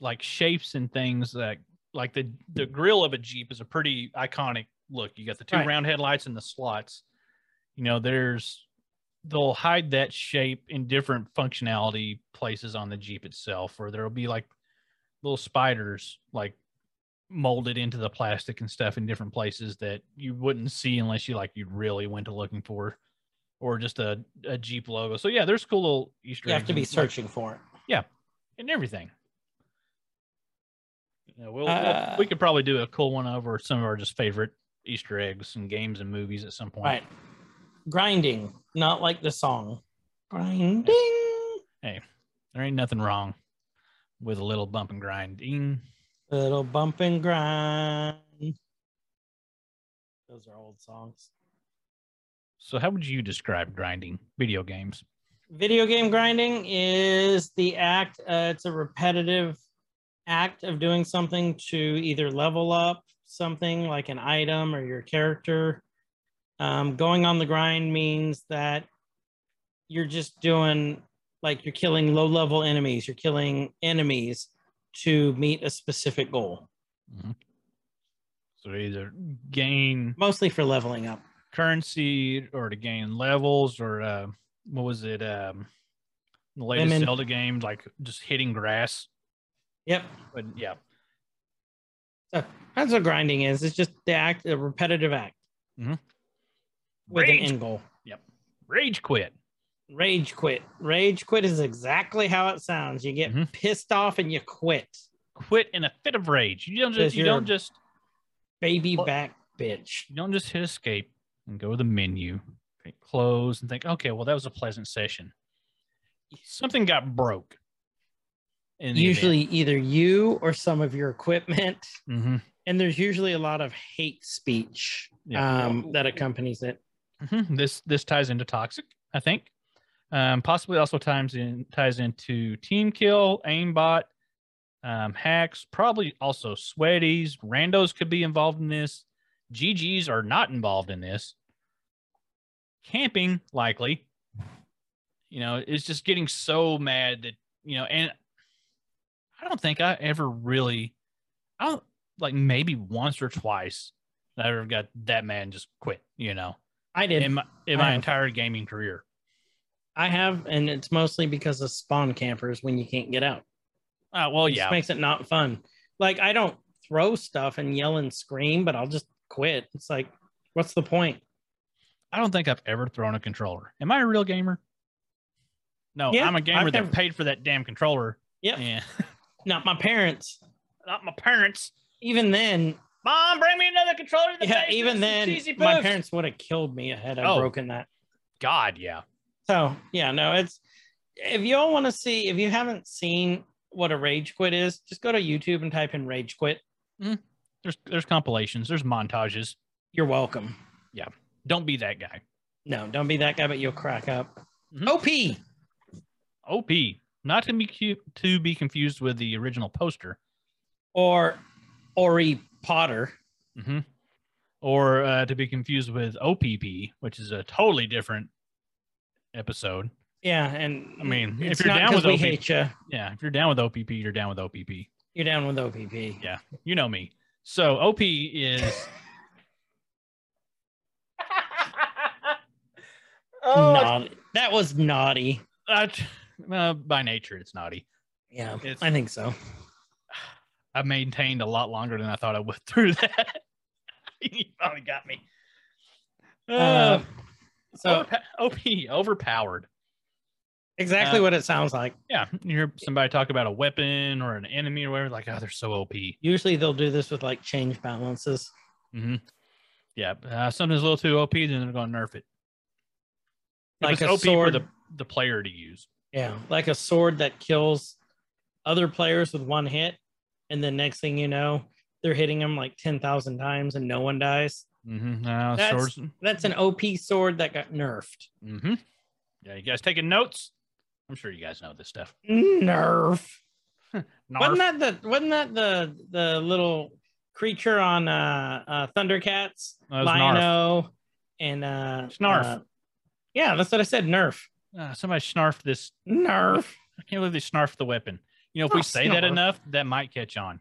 Speaker 3: like shapes and things that like the the grill of a Jeep is a pretty iconic look. You got the two
Speaker 2: Right.
Speaker 3: round headlights and the slots. You know, there's they'll hide that shape in different functionality places on the Jeep itself, or there'll be like little spiders like molded into the plastic and stuff in different places that you wouldn't see unless you like you really went to looking for or just a, a Jeep logo. So yeah, there's cool little Easter
Speaker 2: You have to be
Speaker 3: and, like,
Speaker 2: searching for it. Yeah.
Speaker 3: And everything. Yeah, we'll, we'll-
Speaker 2: Uh,
Speaker 3: we could probably do a cool one over some of our just favorite Easter eggs and games and movies at some point.
Speaker 2: Right. Grinding, not like the song. Grinding.
Speaker 3: Hey, there ain't nothing wrong with a little bump and grinding.
Speaker 2: Little bump and grind. Those are old songs.
Speaker 3: So how would you describe grinding video games?
Speaker 2: Video game grinding is the act, uh, it's a repetitive act of doing something to either level up something like an item or your character. Um, going on the grind means that you're just doing like you're killing low level enemies, you're killing enemies to meet a specific goal,
Speaker 3: So either gain
Speaker 2: mostly for leveling up.
Speaker 3: currency or to gain levels or uh, what was it? Um, the latest
Speaker 2: Women.
Speaker 3: Zelda game, like just hitting grass.
Speaker 2: Yep.
Speaker 3: But yeah,
Speaker 2: So that's what grinding is. It's just the act, a repetitive act
Speaker 3: Mhm.
Speaker 2: With
Speaker 3: Rage.
Speaker 2: an end goal. Yep.
Speaker 3: Rage quit.
Speaker 2: Rage quit. Rage quit is exactly how it sounds. You get
Speaker 3: Mhm.
Speaker 2: pissed off and you quit.
Speaker 3: Quit in a fit of rage. You don't just you don't just
Speaker 2: Baby back bitch.
Speaker 3: you don't just hit escape and go to the menu, hit close, and think, okay, well that was a pleasant session. Something got broke.
Speaker 2: Usually either you or some of your equipment.
Speaker 3: event. Mhm.
Speaker 2: And there's usually a lot of hate speech
Speaker 3: Yeah.
Speaker 2: um, that accompanies it.
Speaker 3: Mhm. This this ties into toxic, I think. Um, possibly also ties in ties into team kill, aimbot, um, hacks. Probably also sweaties. Randos could be involved in this. GGs are not involved in this. Camping likely. You know, it's just getting so mad that you know, and I don't think I ever really. I don't. like maybe once or twice I ever got that man just quit. You know,
Speaker 2: I did.
Speaker 3: in my in my entire gaming career.
Speaker 2: I have, and it's mostly because of spawn campers when you can't get out.
Speaker 3: Uh, well,
Speaker 2: It
Speaker 3: yeah,
Speaker 2: just makes it not fun. Like I don't throw stuff and yell and scream, but I'll just quit. It's like, what's the point?
Speaker 3: I don't think I've ever thrown a controller. Am I a real gamer? No,
Speaker 2: Yeah,
Speaker 3: I'm a gamer
Speaker 2: I've
Speaker 3: that
Speaker 2: never-
Speaker 3: paid for that damn controller.
Speaker 2: Yep.
Speaker 3: Yeah, <laughs>
Speaker 2: Not my parents.
Speaker 3: not my parents.
Speaker 2: Even then,
Speaker 3: Mom, bring me another controller. To the
Speaker 2: yeah,
Speaker 3: basement,
Speaker 2: even then, my parents would have killed me had I
Speaker 3: Oh.
Speaker 2: broken that.
Speaker 3: God, yeah.
Speaker 2: So yeah, no, it's if you all want to see, if you haven't seen what a rage quit is, just go to YouTube and type in rage quit.
Speaker 3: There's there's compilations. There's montages.
Speaker 2: You're welcome.
Speaker 3: Yeah, don't be that guy.
Speaker 2: No, don't be that guy, but you'll crack up.
Speaker 3: Mhm.
Speaker 2: OP.
Speaker 3: OP, not to be cu- to be confused with the original poster,
Speaker 2: or Ori Potter.
Speaker 3: hmm or uh, to be confused with OPP, which is a totally different episode.
Speaker 2: Yeah, and
Speaker 3: I mean, if you're down with
Speaker 2: we
Speaker 3: OP
Speaker 2: hate you.
Speaker 3: Yeah, if you're down with OPP, you're down with OPP.
Speaker 2: You're down with OPP.
Speaker 3: Yeah. You know me. So OP is <laughs> oh,
Speaker 2: Naughty. That was naughty.
Speaker 3: uh, uh, by nature it's naughty.
Speaker 2: Yeah,
Speaker 3: It's-
Speaker 2: I think so.
Speaker 3: I maintained a lot longer than I thought I would <laughs> through that. <laughs> you finally got me.
Speaker 2: Uh,
Speaker 3: Uh,
Speaker 2: so
Speaker 3: OP <laughs> overpowered.
Speaker 2: exactly
Speaker 3: uh,
Speaker 2: what it sounds like.
Speaker 3: Yeah, you hear somebody talk about a weapon or an enemy or whatever, like, oh, they're so OP.
Speaker 2: Usually they'll do this with like change balances.
Speaker 3: hmm Yeah, uh, something's a little too OP, then they're going to nerf it. If
Speaker 2: Like a
Speaker 3: OP
Speaker 2: sword.
Speaker 3: for the, the player to use.
Speaker 2: Yeah, like a sword that kills other players with one hit, and then next thing you know, they're hitting them like ten thousand times and no one dies.
Speaker 3: Mm-hmm. Uh,
Speaker 2: That's-
Speaker 3: swords.
Speaker 2: That's an OP sword that got nerfed.
Speaker 3: Mm-hmm. Yeah, you guys taking notes? I'm sure you guys know this stuff.
Speaker 2: Nerf. <laughs> Wasn't that the wasn't that the the little creature on uh, uh Thundercats? Lion-O and uh
Speaker 3: Snarf.
Speaker 2: uh, yeah, that's what I said. Nerf.
Speaker 3: Uh, somebody snarfed this.
Speaker 2: Nerf.
Speaker 3: I can't believe they snarfed the weapon. You know, if
Speaker 2: Oh,
Speaker 3: we say that enough, that might catch on.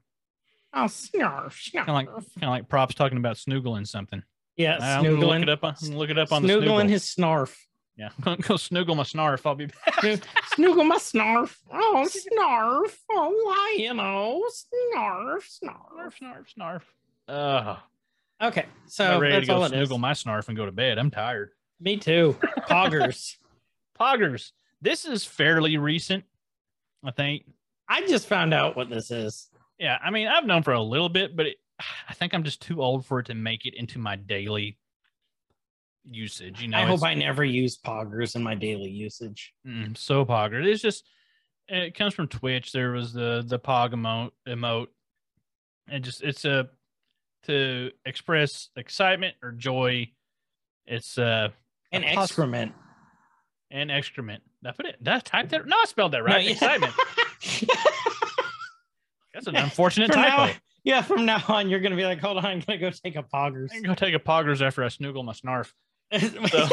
Speaker 2: Oh, snarf. Snarf.
Speaker 3: Kind of like, kind of like props talking about snoogling something.
Speaker 2: yeah,
Speaker 3: I'm gonna look it up. On, look it up on the
Speaker 2: Snoogling
Speaker 3: snoogle.
Speaker 2: his snarf.
Speaker 3: Yeah, <laughs> go snoogle my snarf. I'll be back. <laughs>
Speaker 2: Snoogle my snarf. Oh, <laughs> snarf. Oh, why, you know, snarf, snarf.
Speaker 3: snarf, snarf, snarf. Uh,
Speaker 2: Okay,
Speaker 3: I'm
Speaker 2: so
Speaker 3: ready to go snoogle my snarf and go to bed. I'm tired.
Speaker 2: Me too. Poggers.
Speaker 3: Poggers. This is fairly recent, I think.
Speaker 2: I just found out what this is.
Speaker 3: Yeah, I mean, I've known for a little bit, but it, I think I'm just too old for it to make it into my daily usage. You know,
Speaker 2: I hope I never use poggers in my daily usage.
Speaker 3: Mm, so pogger. It's just it comes from Twitch. There was the the pog emote emote. And just it's a to express excitement or joy. It's uh
Speaker 2: And
Speaker 3: A poss-
Speaker 2: excrement.
Speaker 3: an excrement. That's put it? Did I type that? No, I spelled that right.
Speaker 2: No, yeah.
Speaker 3: Excitement. <laughs> <laughs> That's an unfortunate
Speaker 2: From
Speaker 3: typo.
Speaker 2: now, yeah, from now on, you're gonna be like, hold on, I'm gonna go take a poggers.
Speaker 3: I'm going to take a poggers after I snoogle my snarf. <laughs> So-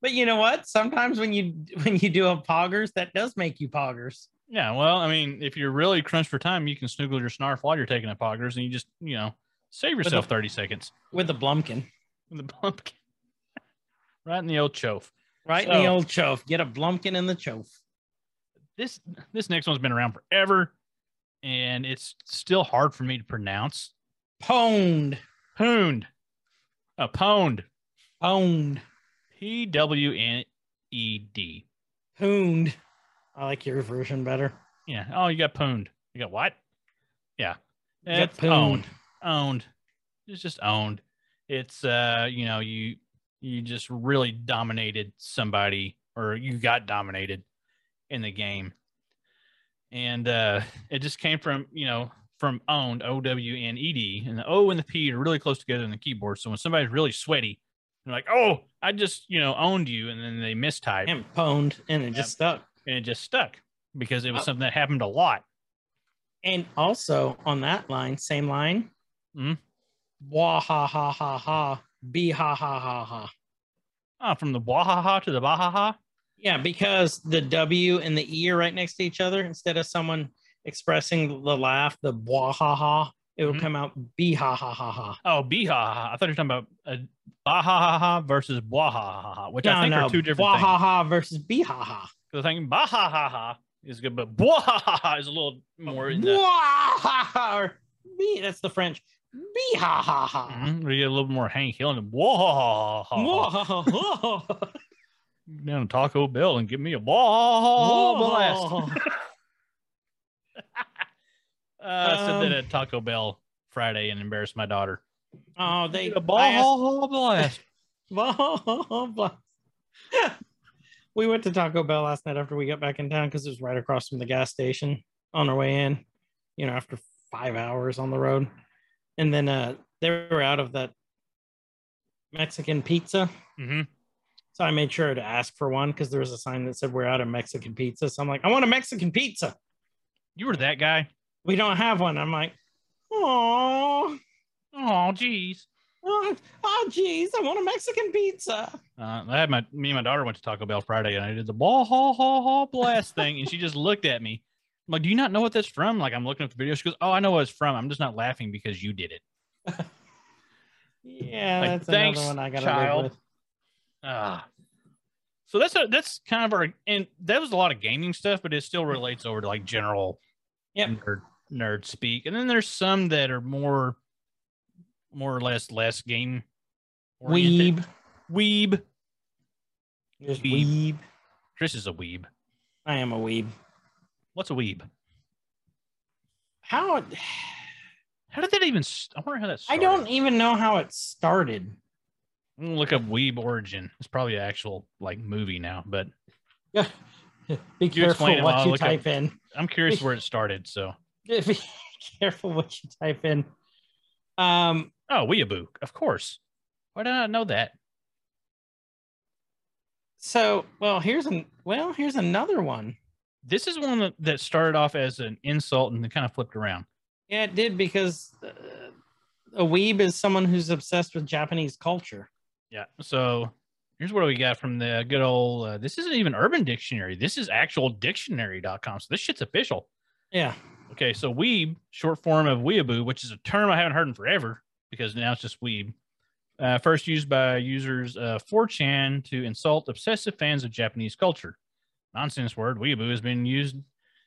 Speaker 2: but you know what? Sometimes when you when you do a poggers, that does make you poggers.
Speaker 3: Yeah, well, I mean, if you're really crunched for time, you can snoogle your snarf while you're taking a poggers, and you just, you know, save
Speaker 2: the-
Speaker 3: yourself 30 seconds
Speaker 2: with the blumpkin,
Speaker 3: with the pumpkin. <laughs> right in the old chofe.
Speaker 2: right in the old chof. Get a blumpkin in the chof.
Speaker 3: This this next one's been around forever, and it's still hard for me to pronounce.
Speaker 2: Pwned,
Speaker 3: Poond. A pwned.
Speaker 2: pwned,
Speaker 3: P W N E D.
Speaker 2: pwned. I like your version better.
Speaker 3: Yeah. Oh, you got pooned. You got what? Yeah. It's owned. Owned. It's just owned. It's uh, you know, you you just really dominated somebody or you got dominated in the game. And uh it just came from, you know, from owned, O W N E D, and the O and the P are really close together in the keyboard. So when somebody's really sweaty, they're like, "Oh, I just, you know, owned you," and then they mistype,
Speaker 2: And pwned, and it just stuck.
Speaker 3: and it just stuck because it was
Speaker 2: Oh.
Speaker 3: something that happened a lot.
Speaker 2: And also on that line, same line.
Speaker 3: Mhm.
Speaker 2: Wah ha ha ha ha. Be ha ha ha ha.
Speaker 3: Ah, from the wah ha ha to the Bahaha.
Speaker 2: Yeah, because the W and the E are right next to each other. Instead of someone expressing the laugh, the blah ha ha, it will
Speaker 3: Mhm.
Speaker 2: come out be ha ha ha ha.
Speaker 3: Oh, beha ha ha. I thought you were talking about uh, bah ha ha ha versus blah ha ha ha, which I think
Speaker 2: no,
Speaker 3: are two different
Speaker 2: blah
Speaker 3: things.
Speaker 2: ha ha versus be ha ha.
Speaker 3: Because I think bah ha ha ha is good, but blah ha ha ha is a little more in the.
Speaker 2: Ha ha. Or be, that's the French. Be ha ha ha.
Speaker 3: Mhm, We get a little more Hank Hill and blah ha ha ha. Down to Taco Bell and give me a ball, blast. Uh, <laughs> <laughs> I said that
Speaker 2: Um,
Speaker 3: at Taco Bell Friday and embarrassed my daughter.
Speaker 2: Oh, they
Speaker 3: a blah
Speaker 2: I asked-
Speaker 3: ha <laughs> ha blast.
Speaker 2: Blah, blah. we went to Taco Bell last night after we got back in town because it was right across from the gas station on our way in, you know, after five hours on the road. And then uh, they were out of that Mexican pizza.
Speaker 3: hmm
Speaker 2: So I made sure to ask for one because there was a sign that said we're out of Mexican pizza. So I'm like, I want a Mexican pizza.
Speaker 3: You were that guy.
Speaker 2: We don't have one. I'm like, oh,
Speaker 3: Oh, geez.
Speaker 2: oh, oh, geez, I want a Mexican pizza.
Speaker 3: Uh, I had my me and my daughter went to Taco Bell Friday, and I did the ball ha ha ha blast thing, and she just looked at me. I'm like, "Do you not know what that's from?" Like, I'm looking at the video. She goes, "Oh, I know what it's from. I'm just not laughing because you did it." <laughs>
Speaker 2: Yeah,
Speaker 3: Like,
Speaker 2: that's
Speaker 3: thanks,
Speaker 2: another one I gotta
Speaker 3: child.
Speaker 2: live with.
Speaker 3: Ah. So that's a that's kind of our and that was a lot of gaming stuff, but it still relates over to like general
Speaker 2: Yep.
Speaker 3: nerd nerd speak. And then there's some that are more more or less less game oriented.
Speaker 2: Weeb.
Speaker 3: Weeb.
Speaker 2: Just
Speaker 3: Weeb.
Speaker 2: weeb.
Speaker 3: Chris is a weeb.
Speaker 2: I am a weeb.
Speaker 3: What's a weeb?
Speaker 2: How?
Speaker 3: How did that even? I wonder how that.
Speaker 2: I don't even know how it started.
Speaker 3: I'm gonna look up Weeb Origin. It's probably an actual like movie now, but yeah. <laughs>
Speaker 2: Be
Speaker 3: You
Speaker 2: careful
Speaker 3: explain it while
Speaker 2: what you
Speaker 3: look up-
Speaker 2: type in.
Speaker 3: I'm curious where it started. So, <laughs>
Speaker 2: Be careful what you type in. Um,
Speaker 3: oh, Weeaboo, of course. Why did I not know that?
Speaker 2: so well, here's an well, here's another one.
Speaker 3: This is one that, that started off as an insult and then kind of flipped around.
Speaker 2: Yeah, it did because uh, a weeb is someone who's obsessed with Japanese culture.
Speaker 3: Yeah. So here's what we got from the good old. Uh, this isn't even Urban Dictionary. This is actual dictionary.com. So this shit's official.
Speaker 2: Yeah.
Speaker 3: Okay. So weeb, short form of weeaboo, which is a term I haven't heard in forever because now it's just weeb. Uh, first used by users uh, 4chan to insult obsessive fans of Japanese culture. Nonsense word. Weeaboo has been used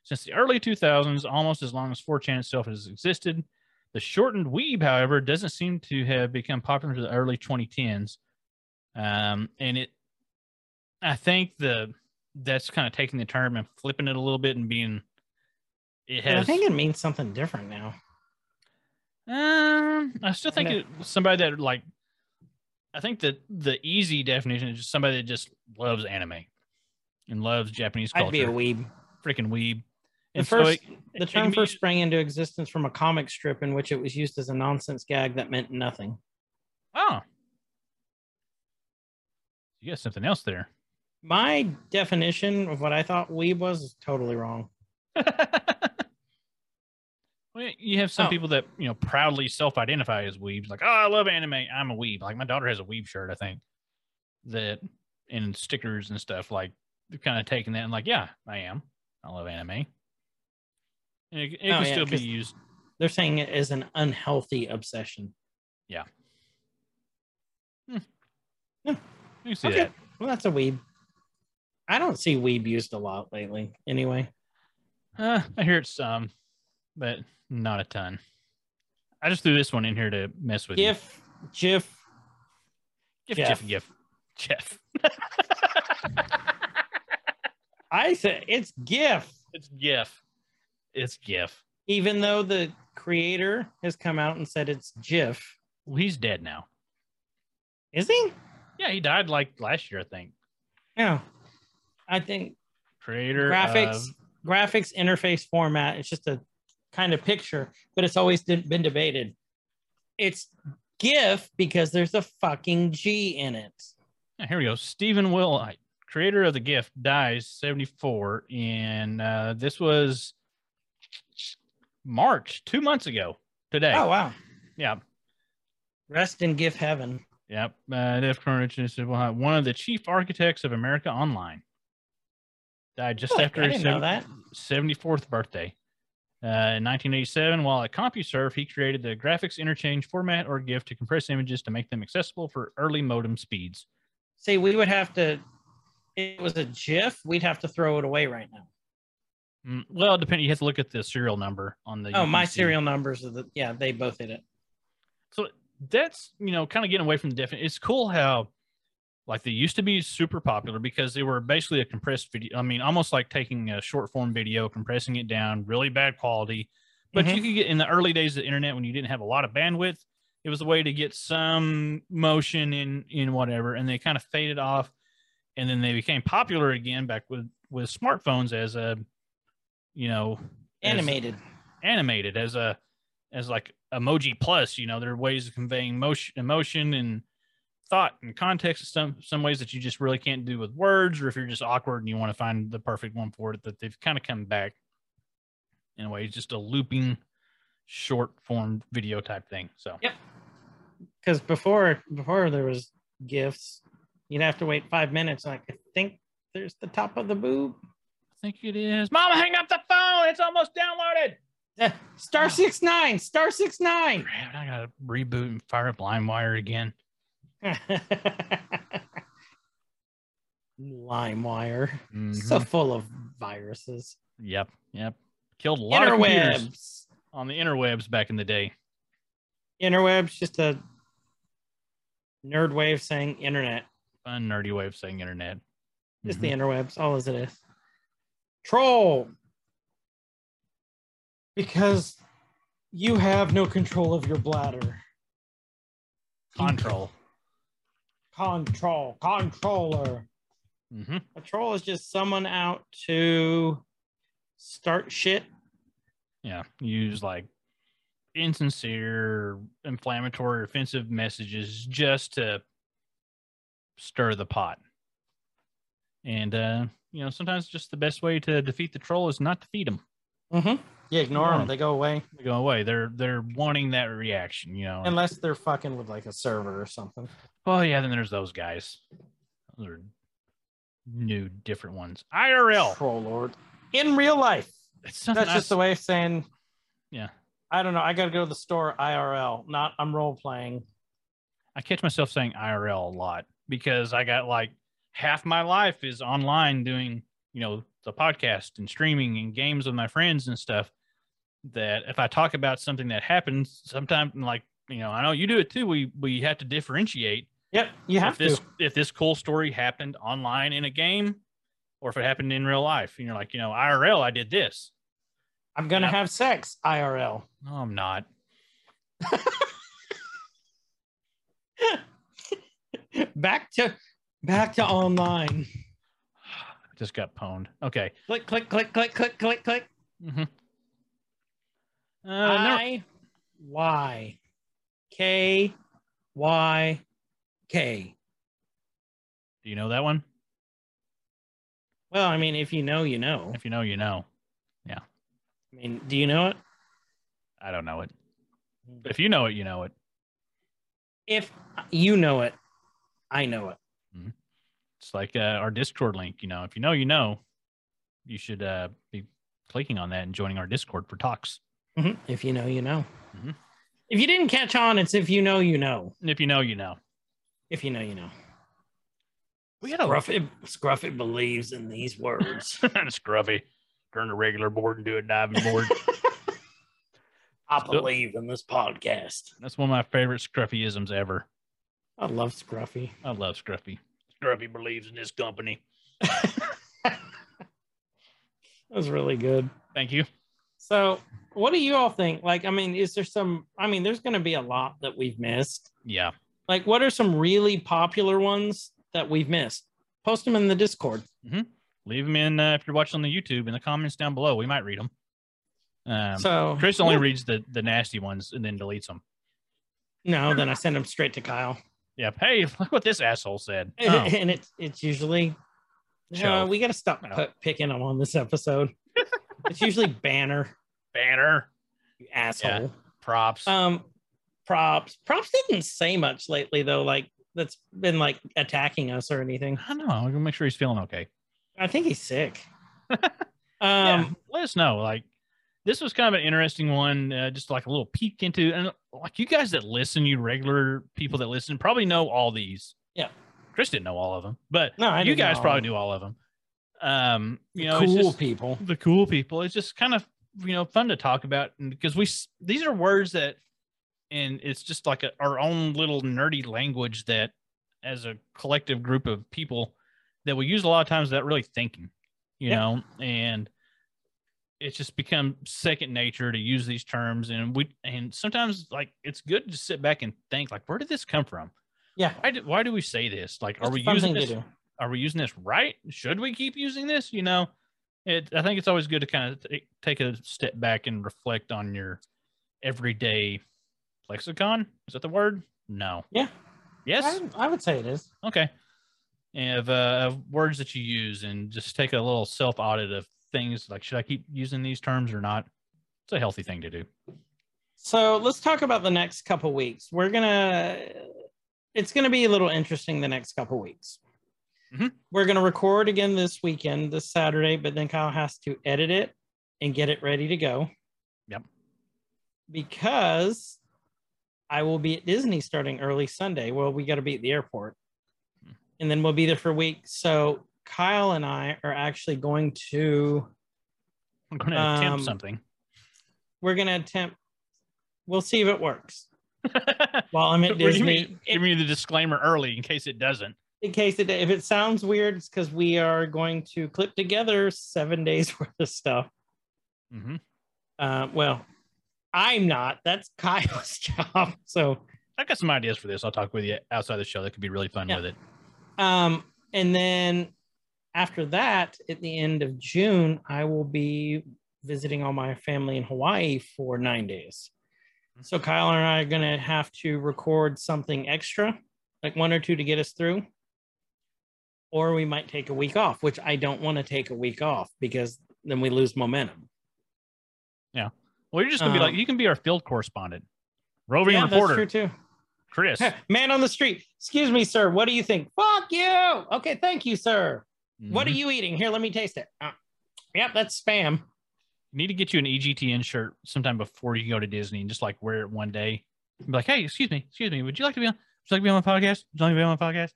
Speaker 3: since the early 2000s, almost as long as 4chan itself has existed. The shortened weeb, however, doesn't seem to have become popular until the early 2010s. Um, and it, I think the that's kind of taking the term and flipping it a little bit and being, it
Speaker 2: has. I think it means something different now.
Speaker 3: Um, I still think it, somebody that like, I think that the easy definition is just somebody that just loves anime and loves Japanese culture.
Speaker 2: I'd be a weeb.
Speaker 3: freaking weeb.
Speaker 2: The
Speaker 3: And so it-
Speaker 2: the term
Speaker 3: can be
Speaker 2: first sprang into existence from a comic strip in which it was used as a nonsense gag that meant nothing.
Speaker 3: Oh, you got something else there.
Speaker 2: My definition of what I thought weeb was is totally wrong. <laughs>
Speaker 3: well, you have some
Speaker 2: Oh.
Speaker 3: people that you know proudly self-identify as weebs, like, oh, I love anime. I'm a weeb. Like my daughter has a weeb shirt, I think, that and stickers and stuff. Like they're kind of taking that and like, yeah, I am. I love anime. And it, it
Speaker 2: Oh,
Speaker 3: can
Speaker 2: yeah,
Speaker 3: still be used.
Speaker 2: They're saying it is an unhealthy obsession.
Speaker 3: You see
Speaker 2: Okay.
Speaker 3: that.
Speaker 2: Well, that's a weeb. I don't see weeb used a lot lately. Anyway,
Speaker 3: Uh, I hear it some, but not a ton. I just threw this one in here to mess with
Speaker 2: GIF, GIF.
Speaker 3: you.
Speaker 2: Jeff.
Speaker 3: GIF, GIF, Jeff. <laughs>
Speaker 2: I said it's GIF,
Speaker 3: it's GIF. It's GIF.
Speaker 2: even though the creator has come out and said it's GIF.
Speaker 3: Well, he's dead now.
Speaker 2: Is he?
Speaker 3: Yeah, he died like last year, I think.
Speaker 2: Yeah, I think
Speaker 3: Creator
Speaker 2: graphics,
Speaker 3: of-
Speaker 2: graphics interface format. It's just a kind of picture, but it's always been debated. It's GIF because there's a fucking G in it.
Speaker 3: Yeah, here we go. Stephen Wilhite, creator of the GIF, dies 74. And uh, this was March, two months ago today.
Speaker 2: Oh wow!
Speaker 3: Yeah.
Speaker 2: Rest in GIF heaven.
Speaker 3: Yep. Uh, Def Carnage is one of the chief architects of America Online. Died just after his
Speaker 2: didn't know that.
Speaker 3: 74th birthday. Uh, in 1987, while at CompuServe, he created the graphics interchange format or GIF to compress images to make them accessible for early modem speeds.
Speaker 2: See, we would have to. It was a GIF. We'd have to throw it away right now.
Speaker 3: Mm, well, depending, you have to look at the serial number on the.
Speaker 2: Oh, my serial numbers are the yeah. They both hit it.
Speaker 3: So that's you know kind of getting away from the definition. It's cool how like they used to be super popular because they were basically a compressed video. I mean, almost like taking a short form video, compressing it down, really bad quality. But
Speaker 2: Mhm.
Speaker 3: you could get in the early days of the internet when you didn't have a lot of bandwidth. It was a way to get some motion in in whatever, and they kind of faded off, and then they became popular again back with with smartphones as a, you know,
Speaker 2: Animated.
Speaker 3: animated as a as like emoji plus you know there are ways of conveying motion emotion and thought and context in some some ways that you just really can't do with words or if you're just awkward and you want to find the perfect one for it that they've kind of come back in a way it's just a looping short form video type thing so
Speaker 2: Yep. Because before before there was gifts, you'd have to wait five minutes. Like I think there's the top of the boob.
Speaker 3: i think it is mama hang up the phone it's almost downloaded <laughs>
Speaker 2: Star six nine. Star six nine.
Speaker 3: Crap, i gotta reboot and fire up limewire again <laughs>
Speaker 2: LimeWire.
Speaker 3: Mhm.
Speaker 2: So full of viruses.
Speaker 3: yep yep killed a lot of computers
Speaker 2: Interwebs.
Speaker 3: on the interwebs back in the day
Speaker 2: Interwebs, just a nerd way of saying internet.
Speaker 3: fun nerdy way of saying internet.
Speaker 2: Just
Speaker 3: Mhm.
Speaker 2: the interwebs, all as it is. Troll. Because you have no control of your bladder.
Speaker 3: control.
Speaker 2: Control. Controller.
Speaker 3: hmm
Speaker 2: A troll is just someone out to start shit.
Speaker 3: Yeah, use like insincere, inflammatory, offensive messages just to stir the pot. And uh, you know, sometimes just the best way to defeat the troll is not to feed them.
Speaker 2: Mm-hmm. You ignore
Speaker 3: Yeah.
Speaker 2: them, they go away.
Speaker 3: They go away. They're they're wanting that reaction. You know.
Speaker 2: Unless they're fucking with like a server or something.
Speaker 3: Well, yeah, then there's those guys. Those are new, different ones. IRL.
Speaker 2: Troll Lord. In real life. That's just
Speaker 3: I-
Speaker 2: the way of saying,
Speaker 3: Yeah.
Speaker 2: I don't know. I got to go to the store IRL, not I'm role playing.
Speaker 3: I catch myself saying IRL a lot because I got like half my life is online doing, you know, the podcast and streaming and games with my friends and stuff. That if I talk about something that happens, sometimes like, you know, I know you do it too. We we have to differentiate
Speaker 2: Yep, you have
Speaker 3: if this
Speaker 2: to.
Speaker 3: if this cool story happened online in a game or if it happened in real life. And you're like, you know, IRL, I did this.
Speaker 2: I'm gonna have sex IRL.
Speaker 3: No, I'm not. <laughs>
Speaker 2: back to back to online. <sighs>
Speaker 3: I just got pwned. Okay.
Speaker 2: Click, click, click, click, click, click, click.
Speaker 3: Mm-hmm. Uh, never-
Speaker 2: I Y K Y K.
Speaker 3: do you know that one?
Speaker 2: Well, I mean, if you know, you know.
Speaker 3: If you know, you know. Yeah.
Speaker 2: I mean, do you know it?
Speaker 3: I don't know it. But if you know it, you know it.
Speaker 2: If you know it, I know it.
Speaker 3: It's like uh, our Discord link. You know, if you know, you know. You should uh, be clicking on that and joining our Discord for talks.
Speaker 2: Mhm. If you know, you know.
Speaker 3: Mhm.
Speaker 2: If you didn't catch on, it's if you know, you know.
Speaker 3: If you know, you know.
Speaker 2: If you know, you know.
Speaker 3: We had a
Speaker 2: Scruffy, Scruffy believes in these words. <laughs>
Speaker 3: scruffy. Turn the regular board into a diving board. <laughs>
Speaker 2: I
Speaker 3: Still-
Speaker 2: believe in this podcast.
Speaker 3: That's one of my favorite Scruffyisms ever.
Speaker 2: I love Scruffy.
Speaker 3: I love Scruffy. Scruffy believes in this company. <laughs>
Speaker 2: That was really good.
Speaker 3: Thank you.
Speaker 2: So, what do you all think? Like, I mean, is there some? I mean, there's going to be a lot that we've missed.
Speaker 3: Yeah.
Speaker 2: Like, what are some really popular ones that we've missed? Post them in the Discord.
Speaker 3: Leave them in uh, if you're watching on the YouTube in the comments down below. We might read them. Um,
Speaker 2: so,
Speaker 3: Chris only
Speaker 2: yeah.
Speaker 3: reads the, the nasty ones and then deletes them.
Speaker 2: no, then I send them straight to Kyle,
Speaker 3: Yeah. Hey, <laughs> look what this asshole said. Oh,
Speaker 2: and it's it's usually. Uh, we got to stop
Speaker 3: No.
Speaker 2: picking them on this episode. It's usually Banner,
Speaker 3: banner
Speaker 2: you asshole.
Speaker 3: props.
Speaker 2: Um, props. Props didn't say much lately though. Like that's been like attacking us or anything.
Speaker 3: I don't know. I'm gonna make sure he's feeling okay.
Speaker 2: I think he's sick. <laughs> um,
Speaker 3: yeah. Let us know. Like, this was kind of an interesting one, uh, just like a little peek into, and like you guys that listen, you regular people that listen, probably know all these.
Speaker 2: Yeah.
Speaker 3: Chris didn't know all of them, but
Speaker 2: No,
Speaker 3: you guys probably knew all of them. Um, you know,
Speaker 2: cool
Speaker 3: just-
Speaker 2: people.
Speaker 3: the cool people. It's just kind of you know fun to talk about because we these are words that, and it's just like a, our own little nerdy language that, as a collective group of people, that we use a lot of times without really thinking, you
Speaker 2: Yeah.
Speaker 3: know, and it's just become second nature to use these terms and we and sometimes like it's good to sit back and think like where did this come from
Speaker 2: Yeah.
Speaker 3: why do, why do we say this like are
Speaker 2: It's a
Speaker 3: we using this. Are we using this right? Should we keep using this? You know, it. I think it's always good to kind of t- take a step back and reflect on your everyday lexicon. Is that the word? No.
Speaker 2: Yeah.
Speaker 3: Yes.
Speaker 2: I, I would say it is.
Speaker 3: Okay. And of, uh, of words that you use, and just take a little self audit of things like should I keep using these terms or not? It's a healthy thing to do.
Speaker 2: So let's talk about the next couple weeks. We're gonna. It's gonna be a little interesting the next couple weeks.
Speaker 3: Mhm.
Speaker 2: We're gonna record again this weekend, this Saturday, but then Kyle has to edit it and get it ready to go.
Speaker 3: Yep.
Speaker 2: Because I will be at Disney starting early Sunday. Well, we got to be at the airport,
Speaker 3: Hmm.
Speaker 2: and then we'll be there for a week. So Kyle and I are actually going to.
Speaker 3: I'm going to attempt
Speaker 2: Um,
Speaker 3: something.
Speaker 2: We're gonna attempt. We'll see if it works. <laughs> While I'm at
Speaker 3: We're
Speaker 2: Disney,
Speaker 3: you- giving you the disclaimer early in case it doesn't.
Speaker 2: In case it if it sounds weird, it's because we are going to clip together seven days <laughs> worth of stuff.
Speaker 3: hmm
Speaker 2: Uh, well, I'm not. That's Kyle's <laughs> job. So,
Speaker 3: I got some ideas for this. I'll talk with you outside the show. That could be really fun
Speaker 2: Yeah.
Speaker 3: with it.
Speaker 2: um, and then after that, at the end of June, I will be visiting all my family in Hawaii for nine days. So Kyle and I are gonna have to record something extra, like one or two to get us through. Or we might take a week off, which I don't want to take a week off because then we lose momentum. Yeah.
Speaker 3: Well, you're just gonna be like
Speaker 2: Um,
Speaker 3: you can be our field correspondent, roving
Speaker 2: yeah, that's
Speaker 3: reporter,
Speaker 2: true too.
Speaker 3: Chris. <laughs>
Speaker 2: Man on the street. Excuse me, sir. What do you think? Fuck you. Okay, thank you, sir. What are
Speaker 3: Mhm.
Speaker 2: you eating? Here, let me taste it. Uh, yep, that's spam.
Speaker 3: need to get you an EGTN shirt sometime before you go to Disney and just like wear it one day. Be like, hey, excuse me, excuse me, would you like to be on? Would you like to be on my podcast? Would you like to be on my podcast?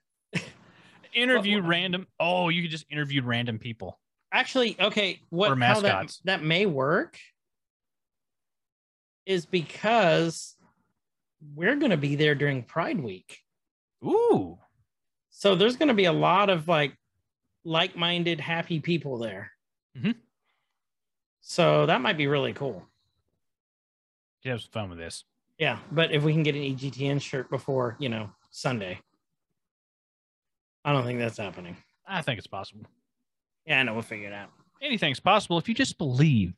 Speaker 3: Interview
Speaker 2: What-
Speaker 3: random. Oh, you could just interview random people.
Speaker 2: Actually, okay, what how that, that may work is because we're going to be there during Pride Week.
Speaker 3: Ooh,
Speaker 2: So there's going to be a lot of like like-minded, happy people there.
Speaker 3: Mhm.
Speaker 2: So that might be really cool.
Speaker 3: you have some fun with this.
Speaker 2: Yeah, but if we can get an EGTN shirt before, you know, Sunday. I don't think that's happening.
Speaker 3: I think it's possible.
Speaker 2: Yeah, I know we'll figure it out.
Speaker 3: Anything's possible if you just believe.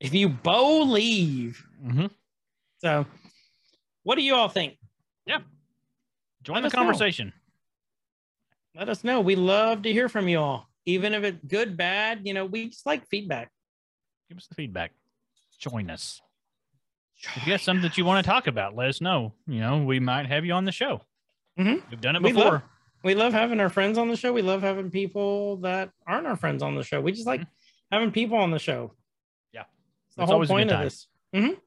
Speaker 2: If you believe.
Speaker 3: Mm-hmm.
Speaker 2: So what do you all think? Yeah.
Speaker 3: Join
Speaker 2: Let
Speaker 3: the
Speaker 2: us know.
Speaker 3: conversation.
Speaker 2: Let us know. We love to hear from you all. Even if it's good, bad, you know, we just like feedback.
Speaker 3: Give us the feedback. Join us. If you got something that you want to talk about, let us know. You know, we might have you on the show.
Speaker 2: Mhm.
Speaker 3: We've done it before.
Speaker 2: Love, we love having our friends on the show. We love having people that aren't our friends on the show. We just like having people on the show.
Speaker 3: Yeah.
Speaker 2: It's the
Speaker 3: It's
Speaker 2: whole
Speaker 3: always a good
Speaker 2: point of
Speaker 3: time.
Speaker 2: this. Mhm.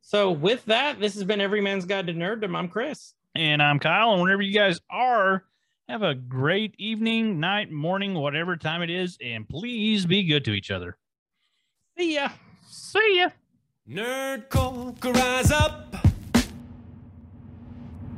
Speaker 2: So with that, this has been Every Man's Guide to Nerddom. I'm Chris.
Speaker 3: And I'm Kyle. And wherever you guys are, have a great evening, night, morning, whatever time it is. And please be good to each other.
Speaker 2: See ya.
Speaker 3: See ya.
Speaker 1: Nerd Corker, rise up.